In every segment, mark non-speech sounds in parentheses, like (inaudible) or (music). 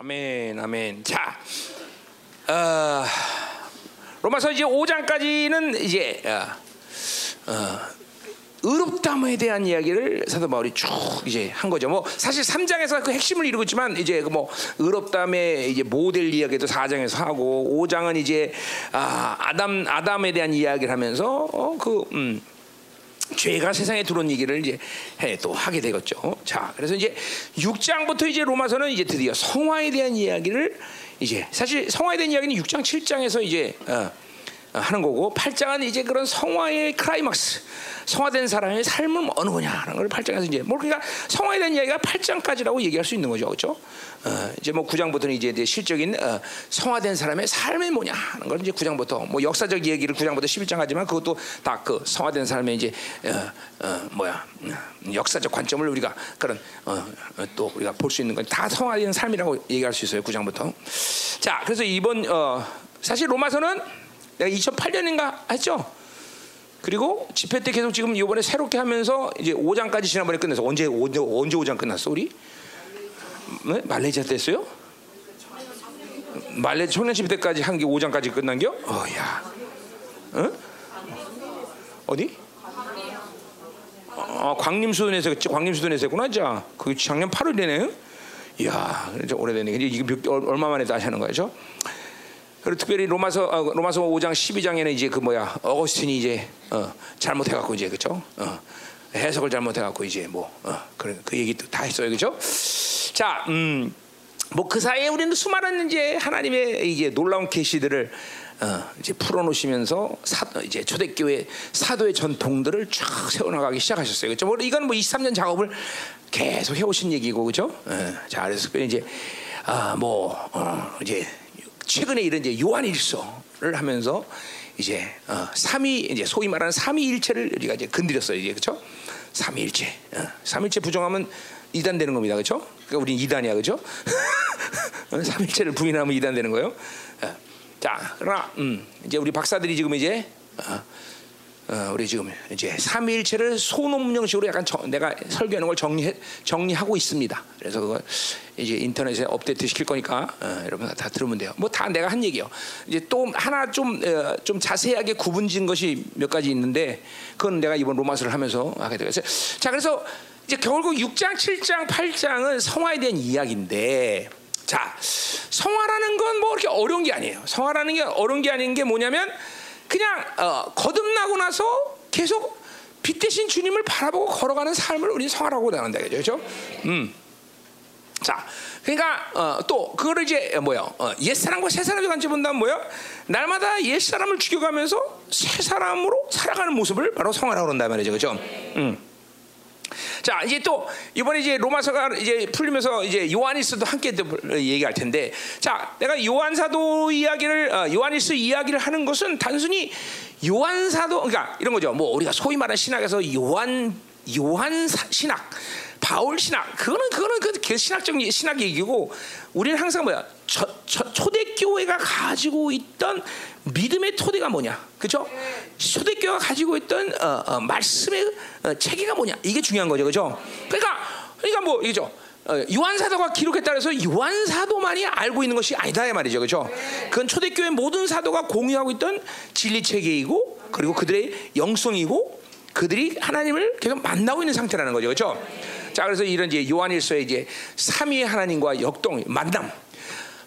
아멘, 아멘. 자, 어, 로마서 이제 5장까지는 이제 어, 어, 의롭다함에 대한 이야기를 사도 바울이 쭉 이제 한 거죠. 뭐 사실 3장에서 그 핵심을 이루고 있지만 이제 그뭐 의롭다함의 이제 모델 이야기도 4장에서 하고 5장은 이제 아, 아담 아담에 대한 이야기를 하면서 어, 그 음, 죄가 세상에 들어온 얘기를 이제 해 또 하게 되겠죠. 자, 그래서 이제 6장부터 이제 로마서는 이제 드디어 성화에 대한 이야기를 이제 사실 성화에 대한 이야기는 6장, 7장에서 이제 어, 어, 하는 거고 8장은 이제 그런 성화의 클라이막스 성화된 사람의 삶은 어느 거냐 하는 걸 8장에서 이제 뭐 그러니까 성화에 대한 이야기가 8장까지라고 얘기할 수 있는 거죠. 그렇죠? 어, 이제 뭐 9장부터는 이제 실적인 어, 성화된 사람의 삶이 뭐냐 하는 걸 이제 9장부터 뭐 역사적 얘기를 9장부터 11장 하지만 그것도 다 그 성화된 삶의 이제 어, 어, 뭐야 음, 역사적 관점을 우리가 그런 어, 어, 또 우리가 볼 수 있는 건 다 성화된 삶이라고 얘기할 수 있어요. 9장부터. 자, 그래서 이번 어, 사실 로마서는 내가 2008년인가 했죠. 그리고 집회 때 계속 지금 이번에 새롭게 하면서 이제 5장까지 지난번에 끝냈어. 언제 언제 언제 5장 끝났어 우리? 네? 말레이시아 때였어요? 말레 청년 집회 때까지 한 게 5장까지 끝난겨? 어야. 응? 어디? 어, 광림수도에서 광림수도에서 했구나, 자. 그 작년 8월이네. 이야. 이제 이게 몇, 얼마 만에 다시 하는 거죠? 그리고 특별히 로마서 어, 로마서 5장 12장에는 이제 그 뭐야 어거스틴이 이제 어, 잘못해 갖고 이제 그죠? 어, 해석을 잘못해 갖고 이제 뭐 어, 그런 그 얘기 다 했어요, 그죠? 자, 음, 뭐 그 사이에 우리는 수많은 이제 하나님의 이제 놀라운 계시들을 어, 이제 풀어놓으시면서 사, 이제 초대교회 사도의 전통들을 쫙 세워나가기 시작하셨어요. 그렇죠? 뭐 이건 뭐 23년 작업을 계속 해오신 얘기고, 그죠? 어, 자, 그래서 이제 아 뭐 어, 이제 최근에 이런 이제 요한일서를 하면서 이제 어, 삼위 이제 소위 말하는 삼위일체를 우리가 이제 건드렸어요 이제 그렇죠? 삼위일체, 어, 삼위일체 부정하면 이단 되는 겁니다, 그렇죠? 그러니까 우리 이단이야, 그렇죠? (laughs) 삼위일체를 부인하면 이단 되는 거예요. 어, 자, 그러나 음, 이제 우리 박사들이 지금 이제 어, 어, 우리 지금 이제 삼위일체를 소논문형식으로 약간 정, 내가 설교하는 걸 정리 정리하고 있습니다. 그래서 그걸 이제 인터넷에 업데이트 시킬 거니까 어, 여러분 다 들으면 돼요. 뭐 다 내가 한 얘기요. 이제 또 하나 좀좀 어, 좀 자세하게 구분진 것이 몇 가지 있는데 그건 내가 이번 로마서를 하면서 하게 되겠어요. 자, 그래서 이제 결국 6장, 7장, 8장은 성화에 대한 이야기인데. 자, 성화라는 건 뭐 그렇게 어려운 게 아니에요. 성화라는 게 어려운 게 아닌 게 뭐냐면 그냥 어, 거듭나고 나서 계속 빛 대신 주님을 바라보고 걸어가는 삶을 우리는 성화라고 나눈다 그죠? 음. 자, 그러니까 어, 또 그거를 이제 뭐야? 어, 옛 사람과 새 사람의 관점 본다면 뭐야? 날마다 옛 사람을 죽여가면서 새 사람으로 살아가는 모습을 바로 성화라고 그런다 말이죠, 그죠? 음. 자 이제 또 이번에 이제 로마서가 이제 풀리면서 이제 요한일서도 함께 얘기할 텐데 자 내가 요한사도 이야기를 어, 요한일서 이야기를 하는 것은 단순히 요한사도 그러니까 이런 거죠. 뭐 우리가 소위 말하는 신학에서 요한 요한 신학 바울 신학. 그거는 그거는 그 신학적 신학 얘기고 우리는 항상 뭐야? 저, 저, 초대교회가 가지고 있던 믿음의 토대가 뭐냐 그죠? 초대교회가 가지고 있던 어, 어, 말씀의 어, 체계가 뭐냐? 이게 중요한 거죠. 그죠? 그러니까 그러니까 뭐 이죠. 요한 사도가 기록했다 그래서 요한 사도만이 알고 있는 것이 아니다 이 말이죠. 그죠? 그건 초대교회 모든 사도가 공유하고 있던 진리 체계이고 그리고 그들의 영성이고 그들이 하나님을 계속 만나고 있는 상태라는 거죠. 그죠? 자 그래서 이런 이제 요한일서의 이제 삼위의 하나님과 역동 만남.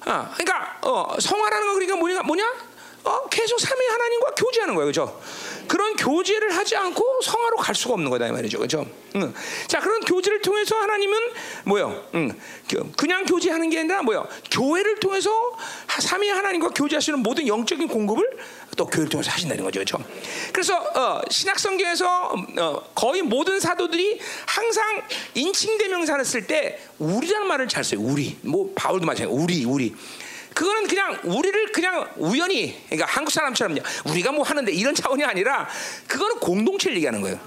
아 그러니까 어, 성화라는 건 그러니까 뭐냐? 뭐냐? 어, 계속 삼위 하나님과 교제하는 거예요, 그렇죠? 그런 교제를 하지 않고 성화로 갈 수가 없는 거다 이 말이죠, 그렇죠? 응. 자 그런 교제를 통해서 하나님은 뭐요? 응. 그냥 교제하는 게 아니라 뭐요? 교회를 통해서 삼위 하나님과 교제하시는 모든 영적인 공급을 또 교회를 통해서 하신다는 거죠, 그렇죠? 그래서 어, 신약 성경에서 어, 거의 모든 사도들이 항상 인칭 대명사를 쓸 때 우리라는 말을 잘 써요. 우리, 뭐 바울도 마찬가지, 우리, 우리. 그거는 그냥 우리를 그냥 우연히 그러니까 한국 사람처럼 우리가 뭐 하는데 이런 차원이 아니라 그거는 공동체를 얘기하는 거예요.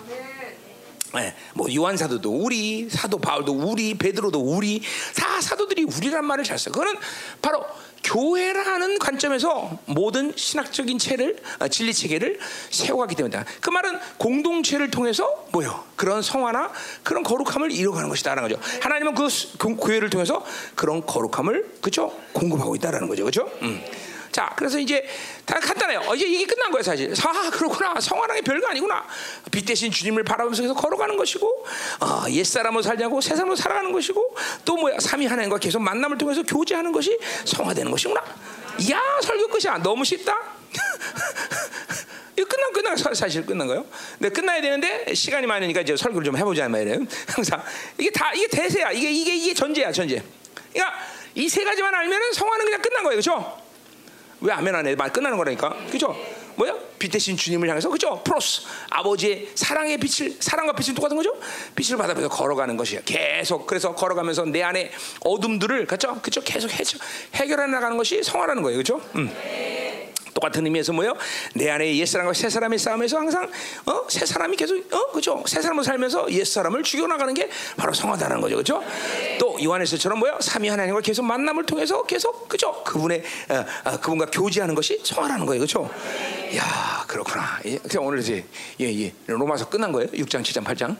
예, 뭐 요한 사도도 우리, 사도 바울도 우리, 베드로도 우리, 다 사도들이 우리란 말을 잘 써요. 그거는 바로 교회라는 관점에서 모든 신학적인 체를 어, 진리 체계를 세워가기 때문이다. 그 말은 공동체를 통해서 뭐요? 그런 성화나 그런 거룩함을 이루어가는 것이다라는 거죠. 하나님은 그 수- 그 교회를 통해서 그런 거룩함을 그죠 공급하고 있다라는 거죠, 그죠? 음. 자, 그래서 이제 다 간단해요. 어, 이제 이게 끝난 거예요, 사실. 아, 그렇구나. 게 별거 아니구나. 빛 대신 주님을 바라보면서 계속 걸어가는 것이고, 어, 옛 사람으로 살자고 새 사람으로 살아가는 것이고, 또 뭐야, 삼위 하나님과 계속 만남을 통해서 교제하는 것이 성화되는 것이구나. 이야, 설교 끝이야. 너무 쉽다. (laughs) 이거 끝난 끝난 사- 사실 끝난 거예요. 근데 끝나야 되는데 시간이 많으니까 이제 설교를 좀 해보자 말이에요. (laughs) 항상 이게 다 이게 대세야. 이게 이게 이게 전제야 전제. 그러니까 이 세 가지만 알면은 성화는 그냥 끝난 거예요, 그렇죠? 왜 아멘 안 해? 말 끝나는 거라니까. 그죠? 뭐야? 빛 대신 주님을 향해서 그죠? 프로스 아버지의 사랑의 빛을 사랑과 빛은 똑같은 거죠? 빛을 받아면서 걸어가는 것이야. 계속 그래서 걸어가면서 내 안에 어둠들을 그죠? 그죠? 계속 해결 해결해 나가는 것이 성화라는 거예요. 그죠? 음. 똑같은 의미에서 뭐요? 내 안에 옛 사람과 새 사람의 싸움에서 항상 어? 새 사람이 계속 어? 그죠? 새 사람으로 살면서 옛 사람을 죽여 나가는 게 바로 성화다라는 거죠. 그죠? 또 요한에서처럼 뭐요? 삼위 하나님과 계속 만남을 통해서 계속 그죠? 그분의 어, 어, 그분과 교제하는 것이 성화라는 거예요. 그죠? 야, 그렇구나. 예, 그래서 오늘 이제 예, 예. 로마서 끝난 거예요. 6장, 7장, 8장.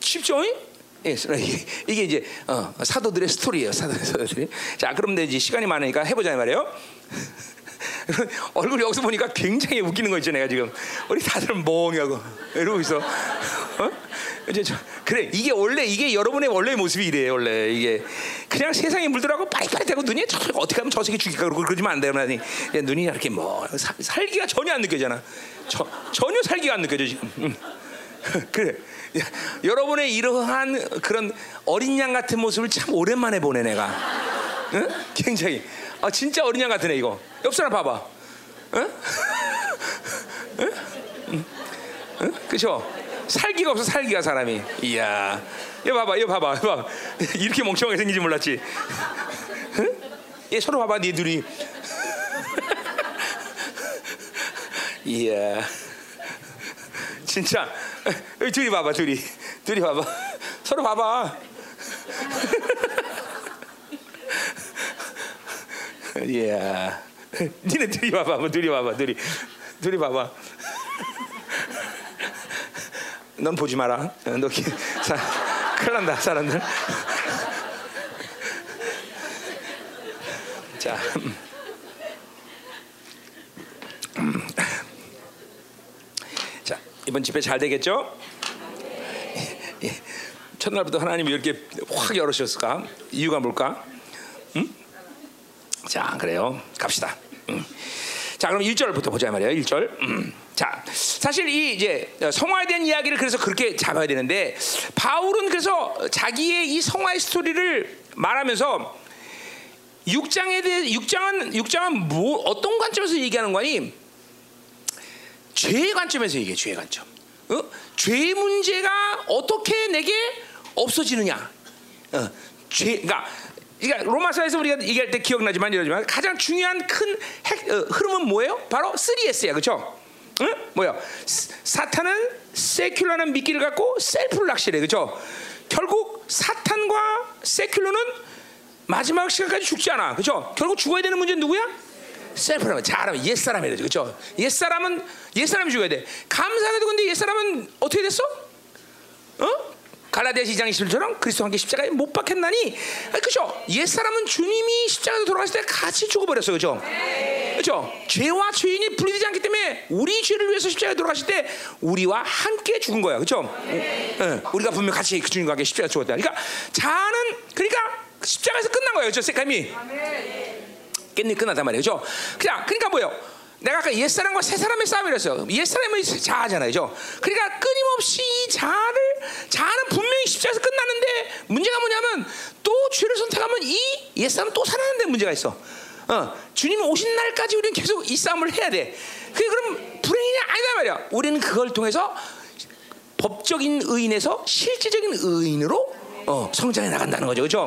쉽죠? 예, 이게- 이게 이제 어, 사도들의 스토리예요. 사도들의 스토리. 자, 그럼 이제 시간이 많으니까 해보자 말이에요. (laughs) 얼굴 여기서 보니까 굉장히 웃기는 거 있죠, 내가 지금. 우리 다들 멍하고 이러고 있어. 어? 이제 저, 그래, 이게 원래 이게 여러분의 원래 모습이 이래요, 원래 이게 그냥 세상에 물들어가고 빠릿빠릿하고 눈이 저, 어떻게 하면 저 새끼 죽일까 그러고 그러지면 안 되나 니 눈이 이렇게 뭐 사- 살기가 전혀 안 느껴지잖아. 저, 전혀 살기가 안 느껴져 지금. 음. (laughs) 그래. 야, 여러분의 이러한 그런 어린 양 같은 모습을 참 오랜만에 보네 내가. 응? 굉장히. 아 진짜 어린 양 같으네 이거. 옆 사람 봐봐. 응? 응? 응? 응? 그죠? 살기가 없어 살기가 사람이. 이야. 이거 봐봐, 이거 봐봐, 봐 봐. (laughs) 이렇게 멍청하게 생기지 몰랐지. 응? 얘 서로 봐봐, 니 둘이. (laughs) 이야. 진짜 둘이 봐봐 둘이 둘이 봐봐 서로 봐봐 (laughs) 이야 (laughs) 니네 둘이 봐봐 뭐 둘이 봐봐 둘이 둘이 봐봐 (laughs) 넌 보지 마라 너 기- 사, 큰일 난다 사람들 (laughs) 자 자 이번 집회 잘 되겠죠? 예. 첫날부터 하나님이 이렇게 확 열으셨을까? 이유가 뭘까? 응? 자 그래요 갑시다 음. 자 그럼 1절부터 보자 말이에요 1절 음. 자 사실 이 이제 성화에 대한 이야기를 그래서 그렇게 잡아야 되는데 바울은 그래서 자기의 이 성화의 스토리를 말하면서 6장에 대해 6장은 6장은 뭐 어떤 관점에서 얘기하는 거니? 죄의 관점에서 얘기해 죄의 관점. 어? 죄의 문제가 어떻게 내게 없어지느냐? 어, 죄, 그러니까, 그러니까 로마서에서 우리가 얘기할 때 기억나지만 이러지만 가장 중요한 큰 핵, 어, 흐름은 뭐예요? 바로 3S야, 그렇죠? 응? 뭐야? 스- 사탄은 세큘러는 미끼를 갖고 셀프를 낚시래, 그렇죠? 결국 사탄과 세큘러는 마지막 시간까지 죽지 않아, 그렇죠? 결국 죽어야 되는 문제는 누구야? 셀프라면 잘하면 옛 사람이 되죠, 그렇죠? 옛 사람은 옛 사람이 죽어야 돼. 감사하게도 근데 옛 사람은 어떻게 됐어? 어? 갈라디아 2장 21절처럼 그리스도 함께 십자가에 못 박혔나니 그죠? 옛 사람은 주님이 십자가에 돌아갔을 때 같이 죽어버렸어 그죠? 그죠? 죄와 죄인이 분리되지 않기 때문에 우리 죄를 위해서 십자가에 돌아가실 때 우리와 함께 죽은 거야 그죠? 예, 우리가 분명 같이 그 주님과 함께 십자가에 죽었다 그러니까 자는 그러니까 십자가에서 끝난 거예요 그죠? 세감이 깻잎 끝났단 말이에요 그죠? 그냥 그러니까 뭐예요? 내가 아까 옛사람과 새사람의 싸움이랬어요. 옛사람은 자아잖아요. 그러니까 끊임없이 이 자아를, 자아는 분명히 십자가에서 끝나는데 문제가 뭐냐면 또 죄를 선택하면 이 옛사람은 또 살아나는데 문제가 있어. 어, 주님 오신 날까지 우리는 계속 이 싸움을 해야 돼. 그게 그럼 불행이냐? 아니다 말이야. 우리는 그걸 통해서 법적인 의인에서 실질적인 의인으로 어, 성장해 나간다는 거죠. 그죠?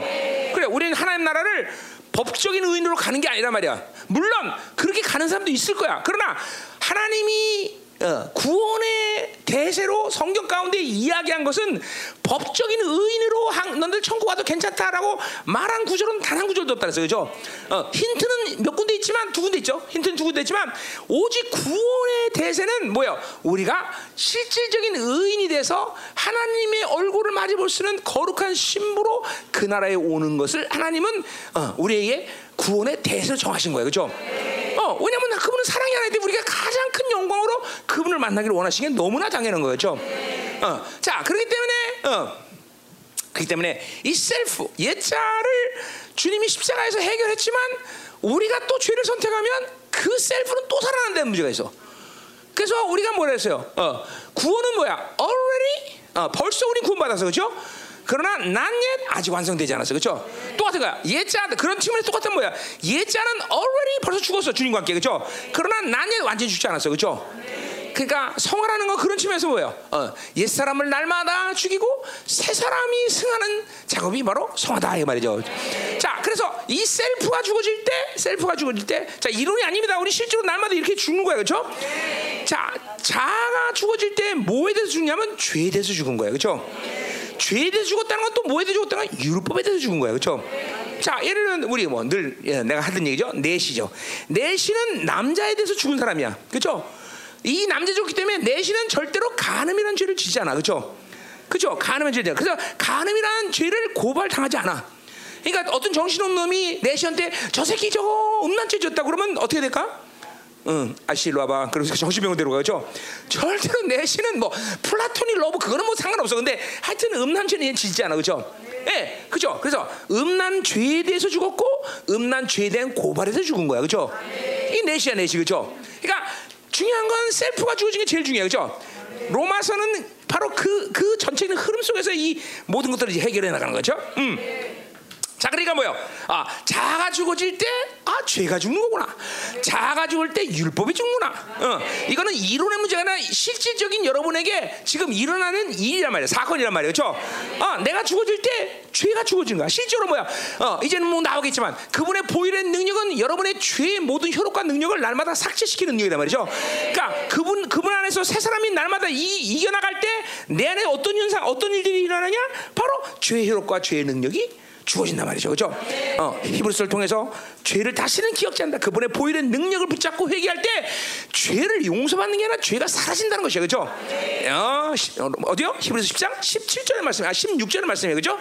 그래, 우리는 하나님 나라를 법적인 의인으로 가는 게 아니란 말이야. 물론 그렇게 가는 사람도 있을 거야. 그러나 하나님이 어, 구원의 대세로 성경 가운데 이야기한 것은 법적인 의인으로 한, 너들 천국 와도 괜찮다라고 말한 구절은 단 한 구절도 없다 그랬어요. 그죠? 어, 힌트는 몇 군데 있지만 두 군데 있죠. 힌트는 두 군데 있지만 오직 구원의 대세는 뭐예요? 우리가 실질적인 의인이 돼서 하나님의 얼굴을 마주 볼 수 있는 거룩한 신부로 그 나라에 오는 것을 하나님은 어, 우리에게 구원의 대세를 정하신 거예요. 그죠? 어, 왜냐면 그분은 사랑이 하나님 우리가 가장 큰 영광으로 그분을 만나기를 원하시는 게 너무나 당연한 거죠. 어, 자, 그렇기 때문에 어, 그렇기 때문에 이 셀프 옛자를 주님이 십자가에서 해결했지만 우리가 또 죄를 선택하면 그 셀프는 또 살아난다는 문제가 있어. 그래서 우리가 뭐라 했어요? 어, 구원은 뭐야? already 어, 벌써 우리 구원받았어, 그렇죠? 그러나 난 옛 아직 완성되지 않았어, 그렇죠? 똑같은 거야. 옛자 그런 측면에서 똑같은 뭐야? 옛자는 already 벌써 죽었어, 주님과 함께, 그렇죠? 그러나 난 옛 완전히 죽지 않았어, 그렇죠? 그러니까 성화라는 건 그런 측면에서 뭐예요? 어, 옛 사람을 날마다 죽이고 새 사람이 승하는 작업이 바로 성화다 이 말이죠. 자, 그래서 이 셀프가 죽어질 때, 셀프가 죽어질 때, 자 이론이 아닙니다. 우리 실제로 날마다 이렇게 죽는 거예요, 그렇죠? 자, 자가 죽어질 때 뭐에 대해서 죽냐면 죄에 대해서 죽은 거예요, 그렇죠? 죄에 대해서 죽었다는 건 또 뭐에 대해서 죽었다는 건 율법에 대해서 죽은 거예요, 그렇죠? 자, 예를 들면 우리 뭐 늘 내가 하던 얘기죠, 넷이죠. 넷이는 남자에 대해서 죽은 사람이야, 그렇죠? 이 남자 죽기 때문에 내시는 절대로 간음이라는 죄를 지지 않아, 그렇죠? 그렇죠? 간음은 죄다. 그래서 간음이라는 죄를 고발 당하지 않아. 그러니까 어떤 정신없는 놈이 내시한테 저 새끼 저거 음란죄 졌다 그러면 어떻게 될까? 응, 아씨 일로 와봐. 그러면서 정신병원 데려가죠. 절대로 내시는 뭐 플라토닉 러브 그거는 뭐 상관없어. 근데 하여튼 음란 죄는 지지 않아, 그렇죠? 예, 네, 그죠. 그래서 음란 죄에 대해서 죽었고 음란 죄에 대한 고발에서 죽은 거야, 그렇죠? 이 내시야 내시, 그렇죠? 그러니까 중요한 건 셀프가 죽어진 게 제일 중요해요. 그죠? 로마서는 바로 그, 그 전체적인 흐름 속에서 이 모든 것들을 해결해 나가는 거죠. 음. 자, 그러니까 뭐요? 아, 자가 죽어질 때, 아, 죄가 죽는 거구나. 자가 죽을 때 율법이 죽는구나. 어, 이거는 이론의 문제가 아니라 실질적인 여러분에게 지금 일어나는 일이란 말이에요. 사건이란 말이에요. 그렇죠? 어, 내가 죽어질 때 죄가 죽어지는 거야. 실제로 뭐야? 어, 이제는 뭐 나오겠지만 그분의 보일의 능력은 여러분의 죄의 모든 효력과 능력을 날마다 삭제시키는 능력이란 말이죠. 그러니까 그분 그분 안에서 새 사람이 날마다 이, 이겨나갈 때 내 안에 어떤 현상, 어떤 일들이 일어나냐? 바로 죄의 효력과 죄의 능력이 주어진단 말이죠. 그죠? 어, 히브리서를 통해서 죄를 다시는 기억지 않는다. 그분의 보일의 능력을 붙잡고 회개할 때 죄를 용서받는 게 아니라 죄가 사라진다는 것이에요. 그죠? 어, 어디요? 히브리서 10장 17절의 말씀, 아 16절의 말씀이에요. 그죠?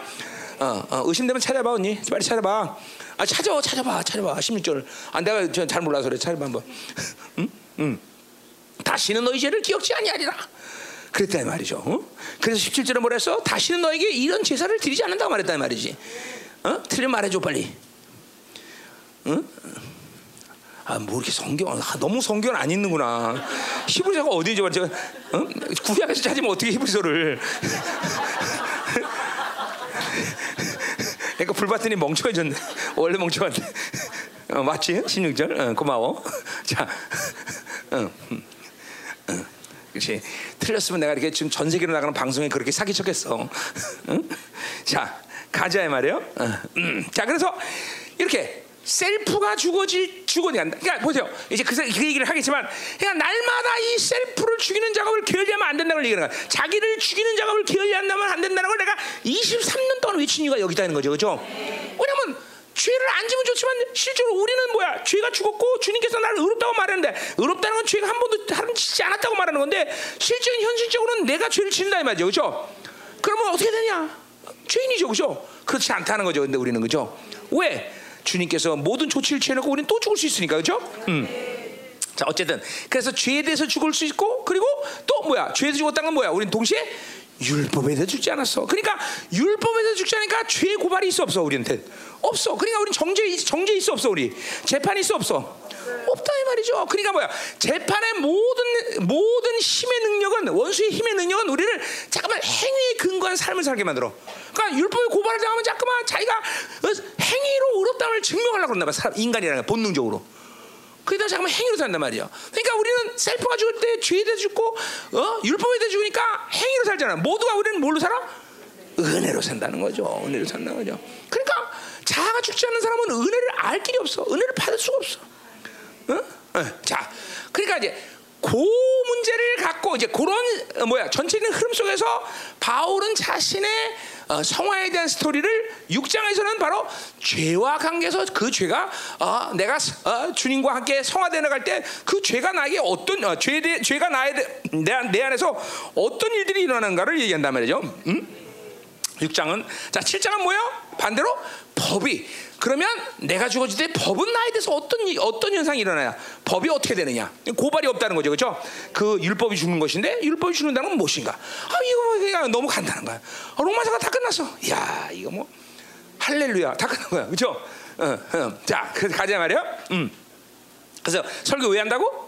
어, 어, 의심되면 찾아봐 언니. 빨리 찾아봐. 아 찾아, 찾아봐, 찾아봐. 16절. 아 내가 잘 몰라서 그래. 찾아봐 한번. (laughs) 응? 응. 다시는 너희 죄를 기억지 아니하리라. 그랬단 말이죠. 어? 그래서 17절에 뭐라 했어? 다시는 너에게 이런 제사를 드리지 않는다고 말했단 말이지. 어? 틀린 말해줘 빨리. 응? 아, 뭐 이렇게 성경 아, 너무 성경 안 읽는구나. 히브리서가 어디지? 제가 어? 구약에서 찾으면 어떻게 히브리서를? (laughs) 그러니까 불봤더니 멍청해졌네. 원래 멍청한데. 어, 맞지? 16절. 어, 고마워. 자, 어, 어. 그렇지. 틀렸으면 내가 이렇게 지금 전 세계로 나가는 방송에 그렇게 사기쳤겠어. 응? 자, 가자 말이에요. 어, 음. 자, 그래서 이렇게 셀프가 죽어질 죽어야 한다. 그러니까 보세요. 이제 그, 그 얘기를 하겠지만, 그냥 날마다 이 셀프를 죽이는 작업을 게을리하면 안 된다는 걸 얘기하는 거야. 자기를 죽이는 작업을 게을리한다면 안 된다는 걸 내가 23년 동안 외친 이유가 여기다 있는 거죠, 그렇죠? 왜냐면 죄를 안 지면 좋지만 실제로 우리는 뭐야? 죄가 죽었고 주님께서 나를 의롭다고 말했는데 의롭다는 건 죄가 한 번도 하름 짓지 않았다고 말하는 건데 실제는 현실적으로는 내가 죄를 짓는다 이 말이죠, 그렇죠? 그러면 어떻게 되냐? 죄인이죠, 그렇죠? 그렇지 않다는 거죠, 근데 우리는 그렇죠? 왜? 주님께서 모든 조치를 취해놓고 우리는 또 죽을 수 있으니까, 그렇죠? 음. 자, 어쨌든 그래서 죄에 대해서 죽을 수 있고 그리고 또 뭐야? 죄에 대해서 죽었다는 건 뭐야? 우리는 동시에 율법에 대해서 죽지 않았어. 그러니까 율법에 대해서 죽지 않으니까 죄 고발이 있어 없어 우리한테 없어. 그러니까 우리는 정죄 정죄 있어 없어 우리 재판이 있어 없어 없다 이 말이죠. 그러니까 뭐야? 재판의 모든 모든 힘의 능력은 원수의 힘의 능력은 우리를 잠깐만 행위에 근거한 삶을 살게 만들어. 그러니까 율법에 고발을 당하면 잠깐만 자기가 행위로 의롭다을 증명하려고 그런다 봐. 인간이라는 게 본능적으로. 그러다 잠깐만 행위로 산단 말이야. 그러니까 우리는 셀프가 죽을 때 죄에 대해 죽고 어? 율법에 대해 죽으니까 행위로 살잖아. 모두가 우리는 뭘로 살아? 은혜로 산다는 거죠. 은혜로 산다는 거죠. 그러니까 자아가 죽지 않는 사람은 은혜를 알 길이 없어. 은혜를 받을 수가 없어. 어? 어. 자, 그러니까 이제 그 문제를 이제 그런 어, 뭐야 전체적인 흐름 속에서 바울은 자신의 어, 성화에 대한 스토리를 6장에서는 바로 죄와 관계에서 그 죄가 어, 내가 어, 주님과 함께 성화되어 나갈 때 그 죄가 나에게 어떤 어, 죄, 죄가 나에 내, 내 안에서 어떤 일들이 일어나는가를 얘기한단 말이죠. 음? 6장은 자 7장은 뭐예요? 반대로 법이 그러면 내가 죽어질 때 법은 나에 대해서 어떤 이- 어떤 현상이 일어나냐? 법이 어떻게 되느냐? 고발이 없다는 거죠, 그렇죠? 그 율법이 죽는 것인데 율법이 죽는다는 건 무엇인가? 아 이거 그냥 너무 간단한 거야. 아, 로마서가 다 끝났어. 야 이거 뭐 할렐루야 다 끝난 거야, 그렇죠? 어, 어. 자 그, 가자 말이야. 음. 그래서 설교 왜 한다고?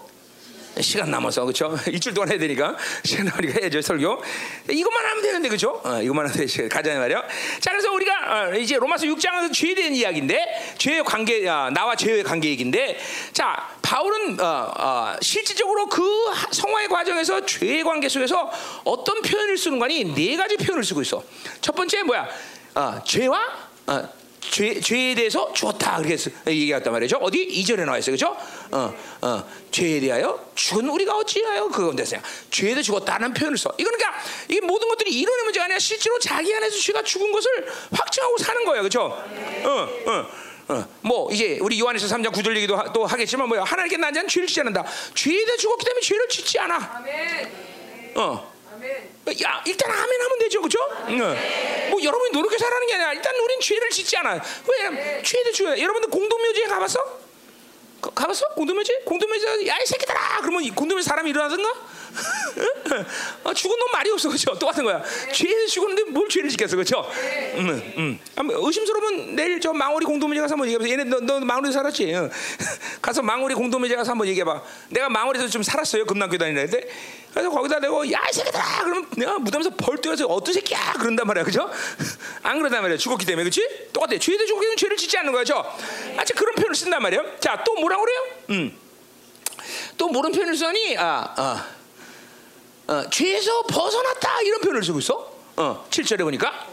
시간 남아서 그렇죠? (laughs) 일주일 동안 해야 되니까 시간 남으니까 해야죠 설교. 이것만 하면 되는데 그렇죠? 어, 이것만 하면 되지 (laughs) 가자 말이요. 자 그래서 우리가 어, 이제 로마서 6장에서 죄에 대한 이야기인데 죄의 관계 아, 나와 죄의 관계 얘기인데 자 바울은 어, 어, 실질적으로 그 하- 성화의 과정에서 죄의 관계 속에서 어떤 표현을 쓰는 거니 네 가지 표현을 쓰고 있어. 첫 번째 뭐야? 어, 죄와 어, 죄, 죄에 대해서 죽었다 그렇게 얘기했단 말이죠. 어디 이절에 나와 있어요, 그렇죠? 어, 어, 죄에 대하여 죽은 우리가 어찌하여 그건데서 죄에 대해 죽었다는 표현을 써. 이거는 그러니까 이게 모든 것들이 이론의 문제가 아니라 실제로 자기 안에서 죄가 죽은 것을 확증하고 사는 거예요, 그렇죠? 어, 어. 어, 뭐 이제 우리 요한에서 3장 9절 얘기도 하, 또 하겠지만 뭐야 하나님께 난 자는 죄를 짓지 않는다 죄에 대해 죽었기 때문에 죄를 짓지 않아 아멘. 어 아멘. 야 일단 아멘 하면 되죠 그죠? 응. 뭐 여러분이 노력해서 하라는 게 아니라 일단 우린 죄를 짓지 않아 왜냐면 죄도 죽어요 여러분들 공동묘지에 가봤어? 가- 가봤어? 공동묘지? 공동묘지 야 이 새끼들아 그러면 이 공동묘지 사람이 일어나던가? (laughs) 아, 죽은 놈 말이 없어. 그죠? 똑같은 거야. 죄에 죽었는데 뭘 죄를 짓겠어? 그죠? 음, 음. 한번 의심스러우면 내일 저 망오리 공동묘지 가서 한번 얘기해봐 얘네 너, 너 망오리 살았지? 응. (laughs) 가서 망오리 공동묘지 가서 한번 얘기해봐. 내가 망오리에서 좀 살았어요 금남교 다니는데 그래서 거기다 대고 야이 새끼들아! 그러면 내가 무덤에서 벌 뛰어서 어떤 새끼야? 그런단 말이야. 그죠? (laughs) 안 그러단 말이야. 죽었기 때문에. 그렇지? 똑같아 죽었기 때문에 죄를 짓지 않는 거죠? 아직 그런 표현을 쓴단 말이에요. 자또 뭐라 그래요? 음. 또 모르는 표현을 쓰니 아, 아, 어, 죄에서 벗어났다 이런 표현을 쓰고 있어 어, 7절에 보니까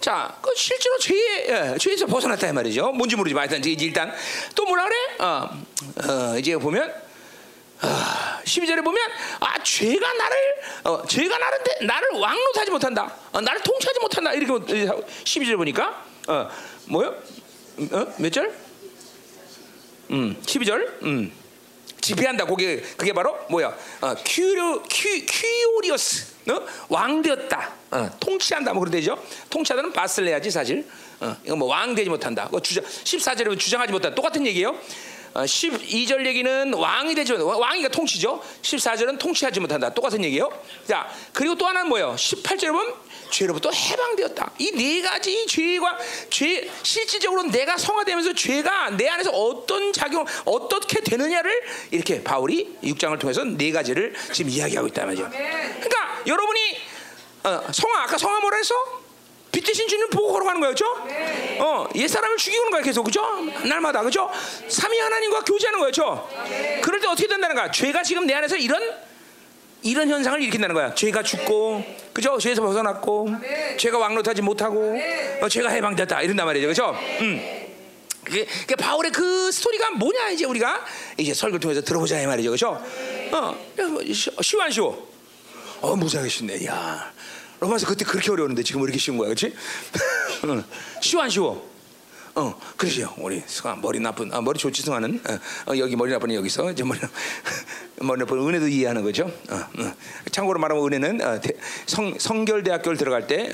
자, 그 실제로 죄에, 예, 죄에서 벗어났다 이 말이죠. 뭔지 모르지만 일단 이제 일단 또 뭐라 그래? 어, 어, 이제 보면 아, 12절에 보면 아 죄가 나를 어, 죄가 나를 나를 왕노하지 못한다. 어, 나를 통치하지 못한다. 이렇게 12절 보니까 어, 뭐요? 음, 어? 몇 절? 음, 12절. 음. 지배한다. 그게 그게 바로 뭐야? 어, 큐리오 큐 큐리오리어스. 어? 왕 되었다. 어, 통치한다. 뭐 그런 되죠. 통치하다는 바슬레야지 사실. 어, 이거 뭐 왕 되지 못한다. 그 주장 14절에 주장하지 못한다. 똑같은 얘기예요. 어, 12절 얘기는 왕이 되지 못한다. 왕이가 통치죠. 14절은 통치하지 못한다. 똑같은 얘기예요. 자, 그리고 또 하나는 뭐예요? 18절에 보면 죄로부터 해방되었다. 이 네 가지 죄와 죄 실질적으로 내가 성화되면서 죄가 내 안에서 어떤 작용 어떻게 되느냐를 이렇게 바울이 6장을 통해서 네 가지를 지금 이야기하고 있단 말이죠. 그러니까 여러분이 어, 성화 아까 성화 뭐라 했어? 빛 대신 주님 보고 걸어가는 거예요, 그렇죠? 어, 옛 사람을 죽이는 거야 계속, 그렇죠? 날마다, 그렇죠? 삼위 하나님과 교제하는 거예요, 그렇죠? 그럴 때 어떻게 된다는 거야? 죄가 지금 내 안에서 이런 이런 현상을 일으킨다는 거야. 죄가 죽고, 그죠? 죄에서 벗어났고, 죄가 왕노하지 못하고, 어, 죄가 해방됐다 이런단 말이죠, 그죠? 음. 그게, 그게 바울의 그 스토리가 뭐냐 이제 우리가 이제 설교를 통해서 들어보자 이 말이죠, 그죠? 어, 쉬- 쉬워 안 쉬워? 어, 무지하게 쉽네. 야, 로마서 그때 그렇게 어려웠는데 지금 왜 이렇게 쉬운 거야, 그렇지? 쉬워 안 쉬워? 어, 그러죠. 우리 승아 머리 나쁜, 아, 머리 좋지 승아는 어, 어, 여기 머리 나쁜 여기서 이제 머리 (laughs) 머리 나쁜 은혜도 이해하는 거죠. 어, 어. 참고로 말하면 은혜는 어, 대, 성 성결대학교를 들어갈 때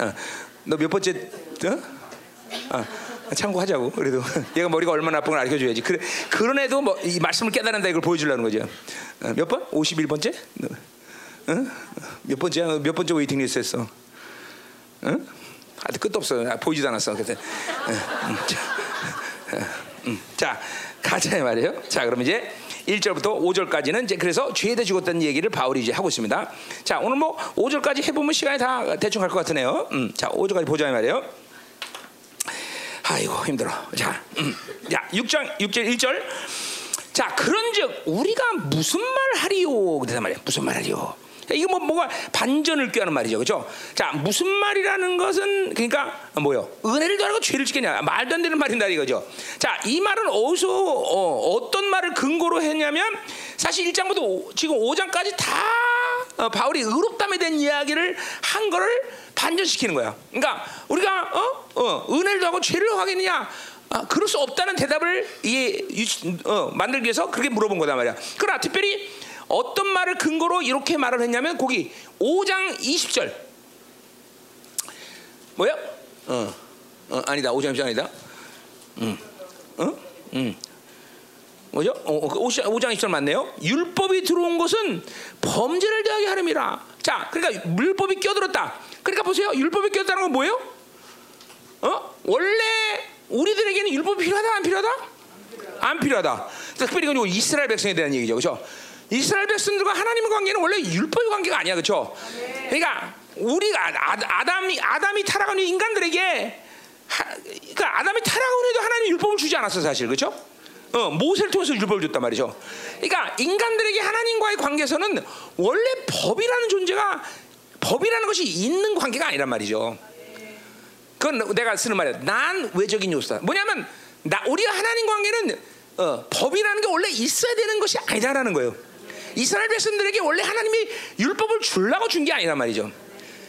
너 몇 번째? 어? 아, 참고하자고. 그래도 (laughs) 얘가 머리가 얼마나 나쁜 걸 알려줘야지. 그래, 그런 애도 뭐, 이 말씀을 깨달은다 이걸 보여주려는 거죠. 어, 몇 번? 51번째? 어? 몇 번째야? 몇 번째 waiting list 했어? 응? 하여튼 끝도 없어. 아, 보이지도 않았어. 응, 응, 자, 응, 응. 자, 가자 말이에요. 자, 그럼 이제 1절부터 5절까지는 이제 그래서 죄에 대해 죽었다는 얘기를 바울이 이제 하고 있습니다. 자, 오늘 뭐 5절까지 해보면 시간이 다 대충 갈 것 같으네요. 음, 자, 5절까지 보자 말이에요. 아이고 힘들어. 자, 음. 야 6장 6절 1절. 자, 그런즉 우리가 무슨 말 하리요? 그래서 말이야. 무슨 말 하리요? 이거 뭐 뭐가 반전을 꾀하는 말이죠, 그렇죠? 자, 무슨 말이라는 것은 그러니까 뭐요? 은혜를 더하고 죄를 지키냐? 말도 안 되는 말인다 이거죠. 자, 이 말은 어디서 어, 어떤 말을 근거로 했냐면 사실 1장부터 오- 지금 5장까지 다 어, 바울이 의롭담에 대한 이야기를 한 거를 반전시키는 거야. 그러니까 우리가 어? 어, 은혜를 하고 죄를 하겠느냐? 아, 그럴 수 없다는 대답을 이, 이, 어, 만들기 위해서 그렇게 물어본 거단 말이야. 그러나 특별히 어떤 말을 근거로 이렇게 말을 했냐면 거기 5장 20절 뭐야? 어, 어 아니다 5장 20절 아니다. 음, 어, 음. 뭐죠? 어, 5장 20절 맞네요. 율법이 들어온 것은 범죄를 더하게 하름이라. 자, 그러니까 율법이 끼어들었다. 그러니까 보세요. 율법이 끼어들었다는 건 뭐예요? 어? 원래 우리들에게는 율법이 필요하다 안 필요하다? 안 필요하다. 특별히 이건 이스라엘 백성에 대한 얘기죠, 그렇죠? 이스라엘 백성들과 하나님의 관계는 원래 율법의 관계가 아니야, 그렇죠? 그러니까 우리가 아, 아담이 아담이 타락한 인간들에게 하, 그러니까 아담이 타락한 후에도 하나님 율법을 주지 않았어, 사실, 그렇죠? 어, 모세를 통해서 율법을 줬단 말이죠. 그러니까 인간들에게 하나님과의 관계에서는 원래 법이라는 존재가 법이라는 것이 있는 관계가 아니란 말이죠. 그건 내가 쓰는 말이야. 난 외적인 요소다. 뭐냐면 나 우리가 하나님 관계는 어, 법이라는 게 원래 있어야 되는 것이 아니다라는 거예요. 이스라엘 백성들에게 원래 하나님이 율법을 주려고 준 게 아니란 말이죠.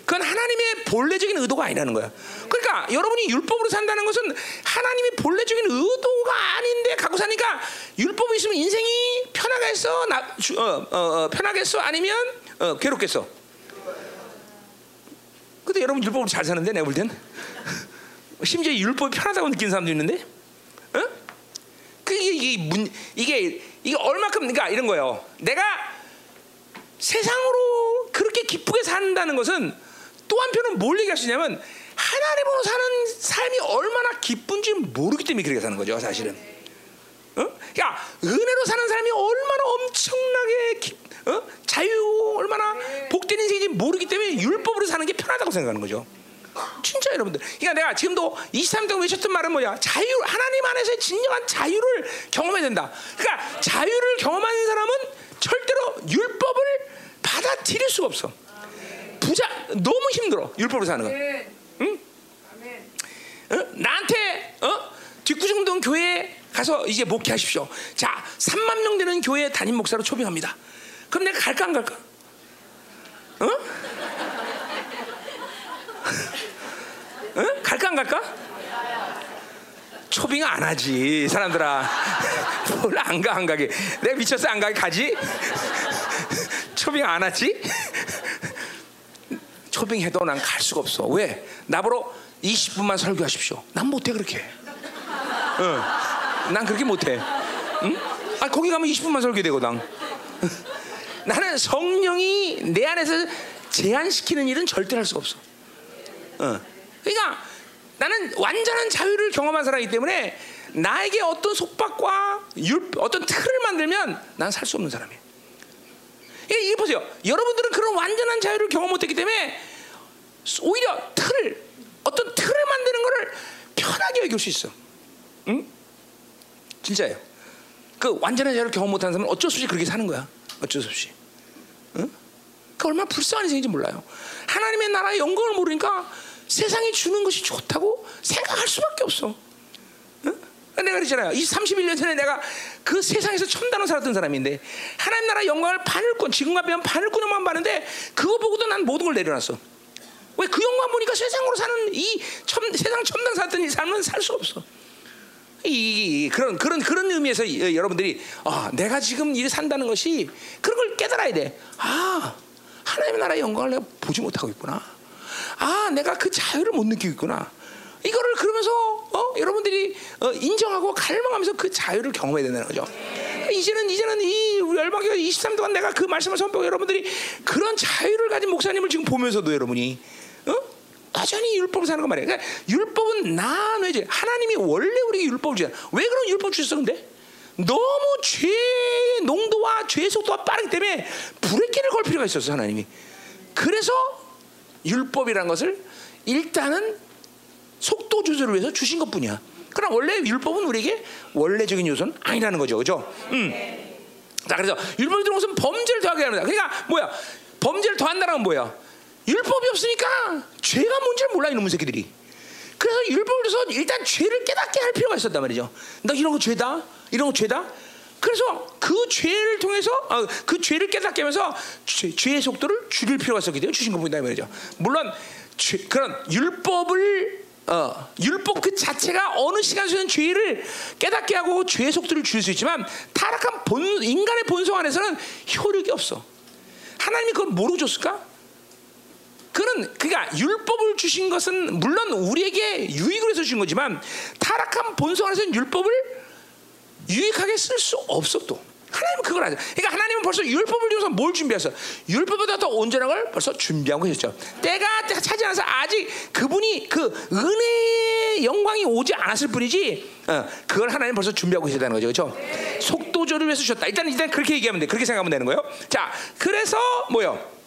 그건 하나님의 본래적인 의도가 아니라는 거야. 그러니까 여러분이 율법으로 산다는 것은 하나님의 본래적인 의도가 아닌데 갖고 사니까 율법이 있으면 인생이 편하겠어, 나, 어, 어, 어, 편하겠어, 아니면 어, 괴롭겠어. 근데 여러분 율법으로 잘 사는데 내가 볼 땐. (laughs) 심지어 율법이 편하다고 느끼는 사람도 있는데, 어? 그게 이게 문 이게 이게 얼마큼 그러니까 이런 거예요. 내가 세상으로 그렇게 기쁘게 산다는 것은 또 한편은 뭘 얘기할 수 있냐면 하나님으로 사는 삶이 얼마나 기쁜지 모르기 때문에 그렇게 사는 거죠, 사실은. 어? 야, 은혜로 사는 삶이 얼마나 엄청나게 기, 어? 자유 얼마나 복된 인생인지 모르기 때문에 율법으로 사는 게 편하다고 생각하는 거죠. 진짜 여러분들. 그러니까 내가 지금도 23장 외쳤던 말은 뭐야? 자유 하나님 안에서의 진정한 자유를 경험해야 된다. 그러니까 자유를 경험하는 사람은 절대로 율법을 받아들일 수가 없어. 부자 너무 힘들어 율법으로 사는 거. 응? 어? 나한테 어? 뒷구정동 교회 가서 이제 목회하십시오. 자, 3만 명 되는 교회 담임 목사로 초빙합니다. 그럼 내가 갈까 안 갈까? 어? 어? 갈까 안 갈까? 초빙 안 하지 사람들아. (laughs) 뭘 안 가 안 가게. 내가 미쳤어 안 가게 가지? 초빙 안 하지? 초빙해도 난 갈 수가 없어. 왜? 나보러 20분만 설교하십시오. 난 못해 그렇게. 응. 난 그렇게 못해. 응? 아 거기 가면 20분만 설교되거든. 나는 성령이 내 안에서 제한시키는 일은 절대 할 수가 없어 어. 그러니까 나는 완전한 자유를 경험한 사람이기 때문에 나에게 어떤 속박과 율, 어떤 틀을 만들면 난 살 수 없는 사람이에요. 이게 보세요. 여러분들은 그런 완전한 자유를 경험 못했기 때문에 오히려 틀을 어떤 틀을 만드는 것을 편하게 여길 수 있어. 응? 진짜예요. 그 완전한 자유를 경험 못하는 사람은 어쩔 수 없이 그렇게 사는 거야. 어쩔 수 없이. 응? 그 얼마나 불쌍한 인생인지 몰라요. 하나님의 나라의 영광을 모르니까 세상이 주는 것이 좋다고 생각할 수밖에 없어. 응? 내가 그랬잖아요. 이 31년 전에 내가 그 세상에서 첨단을 살았던 사람인데 하나님 나라 영광을 바늘꾼 지금과 비하면 바늘꾼만 봤는데 그거 보고도 난 모든 걸 내려놨어. 왜 그 영광 보니까 세상으로 사는 이 첨, 세상 첨단 살았던 이 삶은 살 수 없어. 이, 이, 그런 그런 그런 의미에서 이, 여러분들이 아, 내가 지금 일 산다는 것이 그런 걸 깨달아야 돼. 아 하나님의 나라의 영광을 내가 보지 못하고 있구나. 아, 내가 그 자유를 못 느끼고 있구나. 이거를 그러면서 어? 여러분들이 어, 인정하고 갈망하면서 그 자유를 경험해야 된다는 거죠. 이제는 이제는 이 열방교 23 동안 내가 그 말씀을 선포하고 여러분들이 그런 자유를 가진 목사님을 지금 보면서도 여러분이 어? 여전히 율법을 사는 거 말이야. 그러니까 율법은 나뇌지 하나님이 원래 우리에게 율법을 주잖아. 왜 그런 율법 주셨어 근데? 너무 죄의 농도와 죄의 속도가 빠르기 때문에 브레이크를 걸 필요가 있었어 하나님이. 그래서 율법이란 것을 일단은 속도 조절을 위해서 주신 것뿐이야. 그러나 원래 율법은 우리에게 원래적인 요소는 아니라는 거죠, 그렇죠? 음. 자, 그래서 율법이 들어온 것은 범죄를 더하게 합니다. 그러니까 뭐야? 범죄를 더한다는 건 뭐야? 율법이 없으니까 죄가 뭔지를 몰라 이놈의 새끼들이. 그래서 율법을 줘서 일단 죄를 깨닫게 할 필요가 있었단 말이죠. 너 이런 거 죄다, 이런 거 죄다. 그래서 그 죄를 통해서 어, 그 죄를 깨닫게 하면서 죄, 죄의 속도를 줄일 필요가 있었기 때문에 주신 겁니다 이 말이죠. 물론 죄, 그런 율법을 어, 율법 그 자체가 어느 시간에서는 죄를 깨닫게 하고 죄의 속도를 줄일 수 있지만 타락한 본, 인간의 본성 안에서는 효력이 없어. 하나님이 그걸 모르고 줬을까? 그는 그러니까 율법을 주신 것은 물론 우리에게 유익을 해서 주신 거지만 타락한 본성 안에서는 율법을 유익하게 쓸 수 없어 또. 하나님은 그걸 하죠. 그러니까 하나님은 벌써 율법을 위해서 뭘 준비했어? 율법보다 더 온전한 걸 벌써 준비하고 계셨죠. 때가 때가 차지 않아서 아직 그분이 그 은혜의 영광이 오지 않았을 뿐이지. 어, 그걸 하나님 벌써 준비하고 계시다는 거죠. 그렇죠? 속도조를 위해서 주셨다. 일단 일단 그렇게 얘기하면 돼. 그렇게 생각하면 되는 거예요. 자, 그래서 뭐요?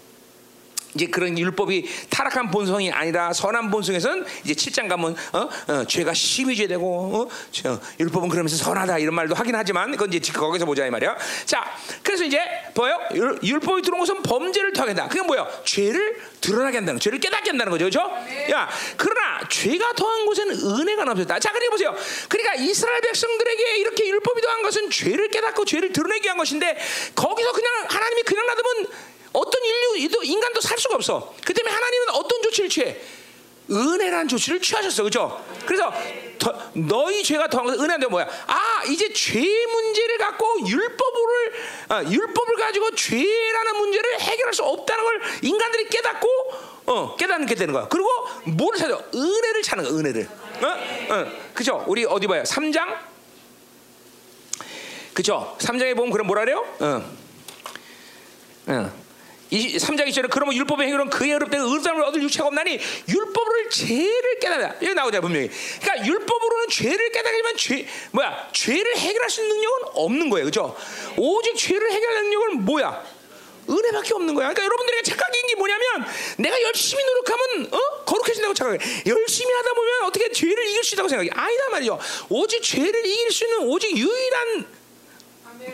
이제 그런 율법이 타락한 본성이 아니라 선한 본성에서는 이제 7장 가면 어? 어, 죄가 심해져야 되고 어? 저, 율법은 그러면서 선하다 이런 말도 하긴 하지만 그건 이제 거기서 보자 이 말이야. 자, 그래서 이제 뭐요? 율, 율법이 들어온 것은 범죄를 더하겠다. 그게 뭐요? 죄를 드러나게 한다는, 죄를 깨닫게 한다는 거죠, 그렇죠? 야, 그러나 죄가 더한 곳에는 은혜가 넘쳤다. 자, 그래 보세요. 그러니까 이스라엘 백성들에게 이렇게 율법이 더한 것은 죄를 깨닫고 죄를 드러내게 한 것인데 거기서 그냥 하나님이 그냥 놔두면 인류 인간도 살 수가 없어. 그 때문에 하나님은 어떤 조치를 취해? 은혜라는 조치를 취하셨어, 그렇죠? 그래서 더, 너희 죄가 더한 것은 은혜인데 뭐야? 아 이제 죄 문제를 갖고 율법을 아, 율법을 가지고 죄라는 문제를 해결할 수 없다는 걸 인간들이 깨닫고 어 깨닫게 되는 거야. 그리고 뭐를 찾아? 은혜를 찾는 거야, 은혜를. 어, 어, 그죠? 우리 어디 봐요? 3장. 그죠? 3장에 보면 그럼 뭐라 그래요? 어. 어. 이 3장 2절에 그러면 율법의 행위로는 그의 어렵되 의담을 얻을 유체가 없나니 율법을 죄를 깨달아 여기 나오잖아 분명히 그러니까 율법으로는 죄를 깨달으면 죄 뭐야 죄를 해결할 수 있는 능력은 없는 거예요 그죠 오직 죄를 해결할 능력은 뭐야 은혜밖에 없는 거야. 그러니까 여러분들에게 착각인 게 뭐냐면 내가 열심히 노력하면 어? 거룩해진다고 착각해. 열심히 하다 보면 어떻게 죄를 이길 수 있다고 생각해. 아니다 말이죠. 오직 죄를 이길 수 있는 오직 유일한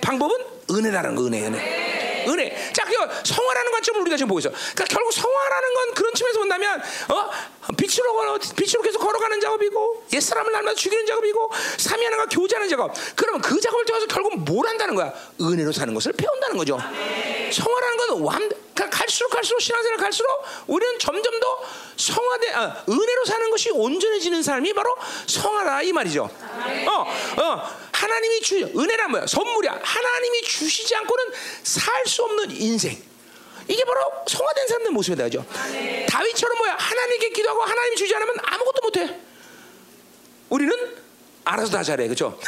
방법은 은혜라는 거 은혜 은혜. 은혜. 자 그거 성화라는 관점을 우리가 지금 보고 있어. 그러니까 결국 성화라는 건 그런 측면에서 본다면 어? 빛으로 빛으로 계속 걸어가는 작업이고 옛 사람을 날마다 죽이는 작업이고 삼위 하나가 교제하는 작업. 그러면 그 작업을 통해서 결국 뭘 한다는 거야? 은혜로 사는 것을 배운다는 거죠. 성화라는 건 완, 그러니까 갈수록 갈수록 신앙생활 갈수록 우리는 점점 더 성화돼 아, 은혜로 사는 것이 온전해지는 사람이 바로 성화다 이 말이죠. 어, 어, 하나님이 주 은혜란 뭐야? 선물이야. 하나님이 주 시지 않고는 살 수 없는 인생 이게 바로 성화된 사람들 모습이다 그죠 다윗처럼 뭐야 하나님께 기도하고 하나님이 주지 않으면 아무것도 못해 우리는 알아서 다 잘해 그죠